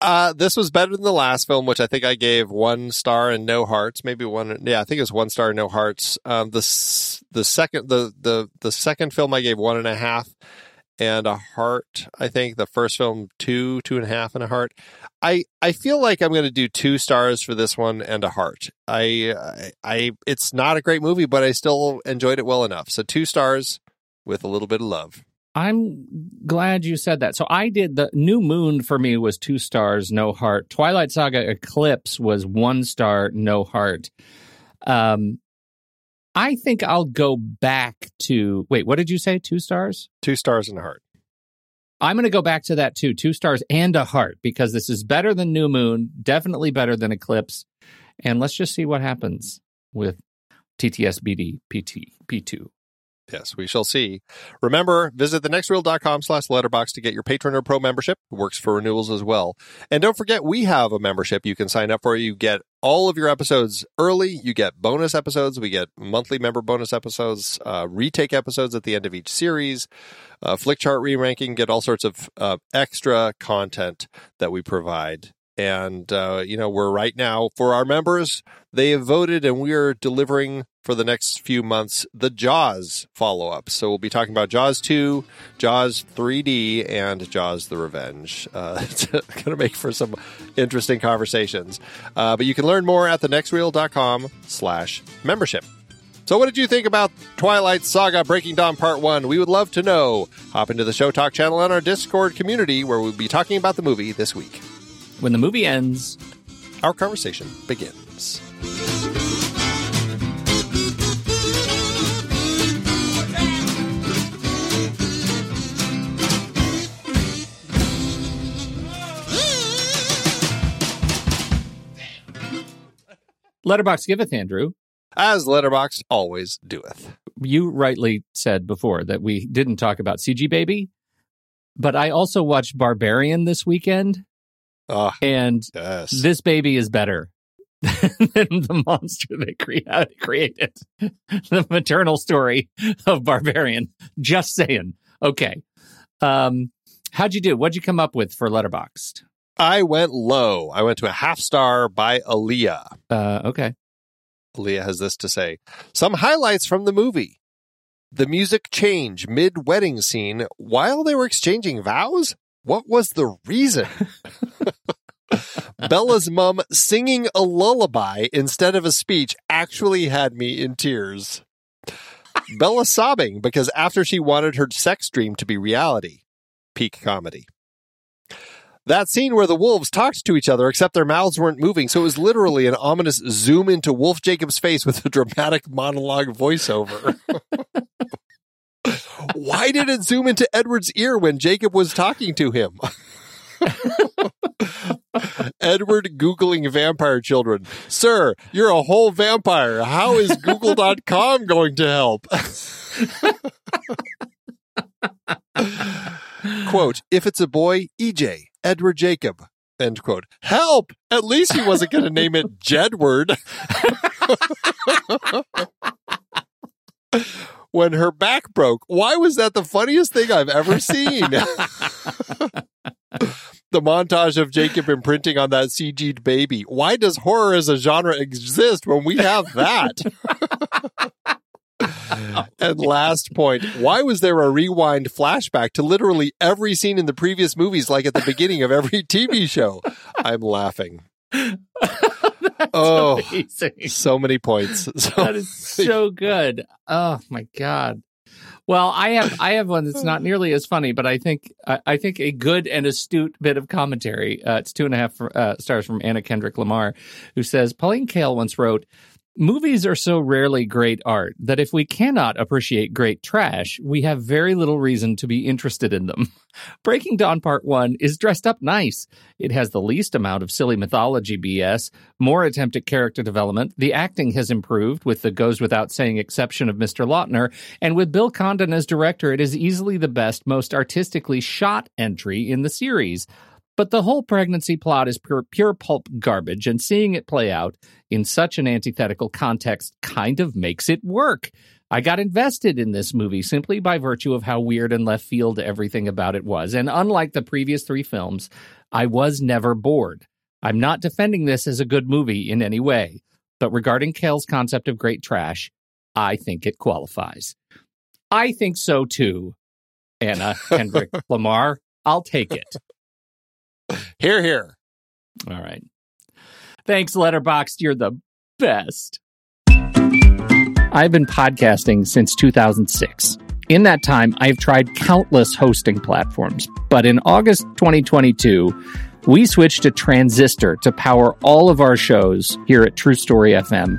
Uh, this was better than the last film, which I think I gave one star and no hearts. Maybe one. Yeah, I think it was one star and no hearts. Um, the the second the the the second film I gave one and a half and a heart. I think the first film two two and a half and a heart. I I feel like I'm going to do two stars for this one and a heart. I I, it's not a great movie, but I still enjoyed it well enough. So two stars with a little bit of love. I'm glad you said that. So I did the New Moon for me was two stars, no heart. Twilight Saga Eclipse was one star, no heart. Um, I think I'll go back to wait. What did you say? Two stars? Two stars and a heart. I'm going to go back to that too. Two stars and a heart because this is better than New Moon, definitely better than Eclipse. And let's just see what happens with TTSBD PT P2. Yes, we shall see. Remember, visit thenextreel.com slash letterbox to get your Patron or Pro membership. It works for renewals as well. And don't forget, we have a membership you can sign up for. You get all of your episodes early. You get bonus episodes. We get monthly member bonus episodes, uh, retake episodes at the end of each series, uh, flick chart re-ranking, get all sorts of uh, extra content that we provide. And, uh, you know, we're right now, for our members, they have voted and we are delivering for the next few months the Jaws follow up. So we'll be talking about Jaws 2, Jaws 3D, and Jaws the Revenge. Uh, it's going to make for some interesting conversations. Uh, but you can learn more at thenextreel.com slash membership. So what did you think about Twilight Saga Breaking Dawn Part 1? We would love to know. Hop into the Show Talk channel on our Discord community where we'll be talking about the movie this week. When the movie ends, Our conversation begins. Letterboxd giveth, Andrew. As Letterboxd always doeth. You rightly said before that we didn't talk about CG Baby, but I also watched Barbarian this weekend, Ah, and yes. this baby is better than the monster they crea- created. the maternal story of Barbarian. Just saying. Okay. Um, how'd you do? What'd you come up with for Letterboxd? I went low. I went to a half star by Aaliyah. Uh, okay. Aaliyah has this to say Some highlights from the movie. The music change mid wedding scene while they were exchanging vows? What was the reason? Bella's mum singing a lullaby instead of a speech actually had me in tears. Bella sobbing because after she wanted her sex dream to be reality. peak comedy. That scene where the wolves talked to each other, except their mouths weren't moving, so it was literally an ominous zoom into Wolf Jacob's face with a dramatic monologue voiceover. Why did it zoom into Edward's ear when Jacob was talking to him? Edward Googling vampire children. Sir, you're a whole vampire. How is Google.com going to help? quote, if it's a boy, EJ, Edward Jacob. End quote. Help! At least he wasn't going to name it Jedward. when her back broke, why was that the funniest thing I've ever seen? the montage of Jacob imprinting on that CG'd baby. Why does horror as a genre exist when we have that? and last point, why was there a rewind flashback to literally every scene in the previous movies, like at the beginning of every TV show? I'm laughing. oh, amazing. so many points. So That is so good. Oh my god. Well, I have I have one that's not nearly as funny, but I think I, I think a good and astute bit of commentary. Uh, it's two and a half uh, stars from Anna Kendrick Lamar, who says Pauline Kael once wrote. Movies are so rarely great art that if we cannot appreciate great trash, we have very little reason to be interested in them. Breaking Dawn Part 1 is dressed up nice. It has the least amount of silly mythology BS, more attempt at character development. The acting has improved with the goes without saying exception of Mr. Lautner, and with Bill Condon as director, it is easily the best, most artistically shot entry in the series. But the whole pregnancy plot is pure, pure pulp garbage, and seeing it play out in such an antithetical context kind of makes it work. I got invested in this movie simply by virtue of how weird and left field everything about it was. And unlike the previous three films, I was never bored. I'm not defending this as a good movie in any way, but regarding Kael's concept of great trash, I think it qualifies. I think so too, Anna Kendrick Lamar. I'll take it. Here, here. All right. Thanks, Letterboxd. You're the best. I've been podcasting since 2006. In that time, I've tried countless hosting platforms, but in August 2022, we switched to Transistor to power all of our shows here at True Story FM,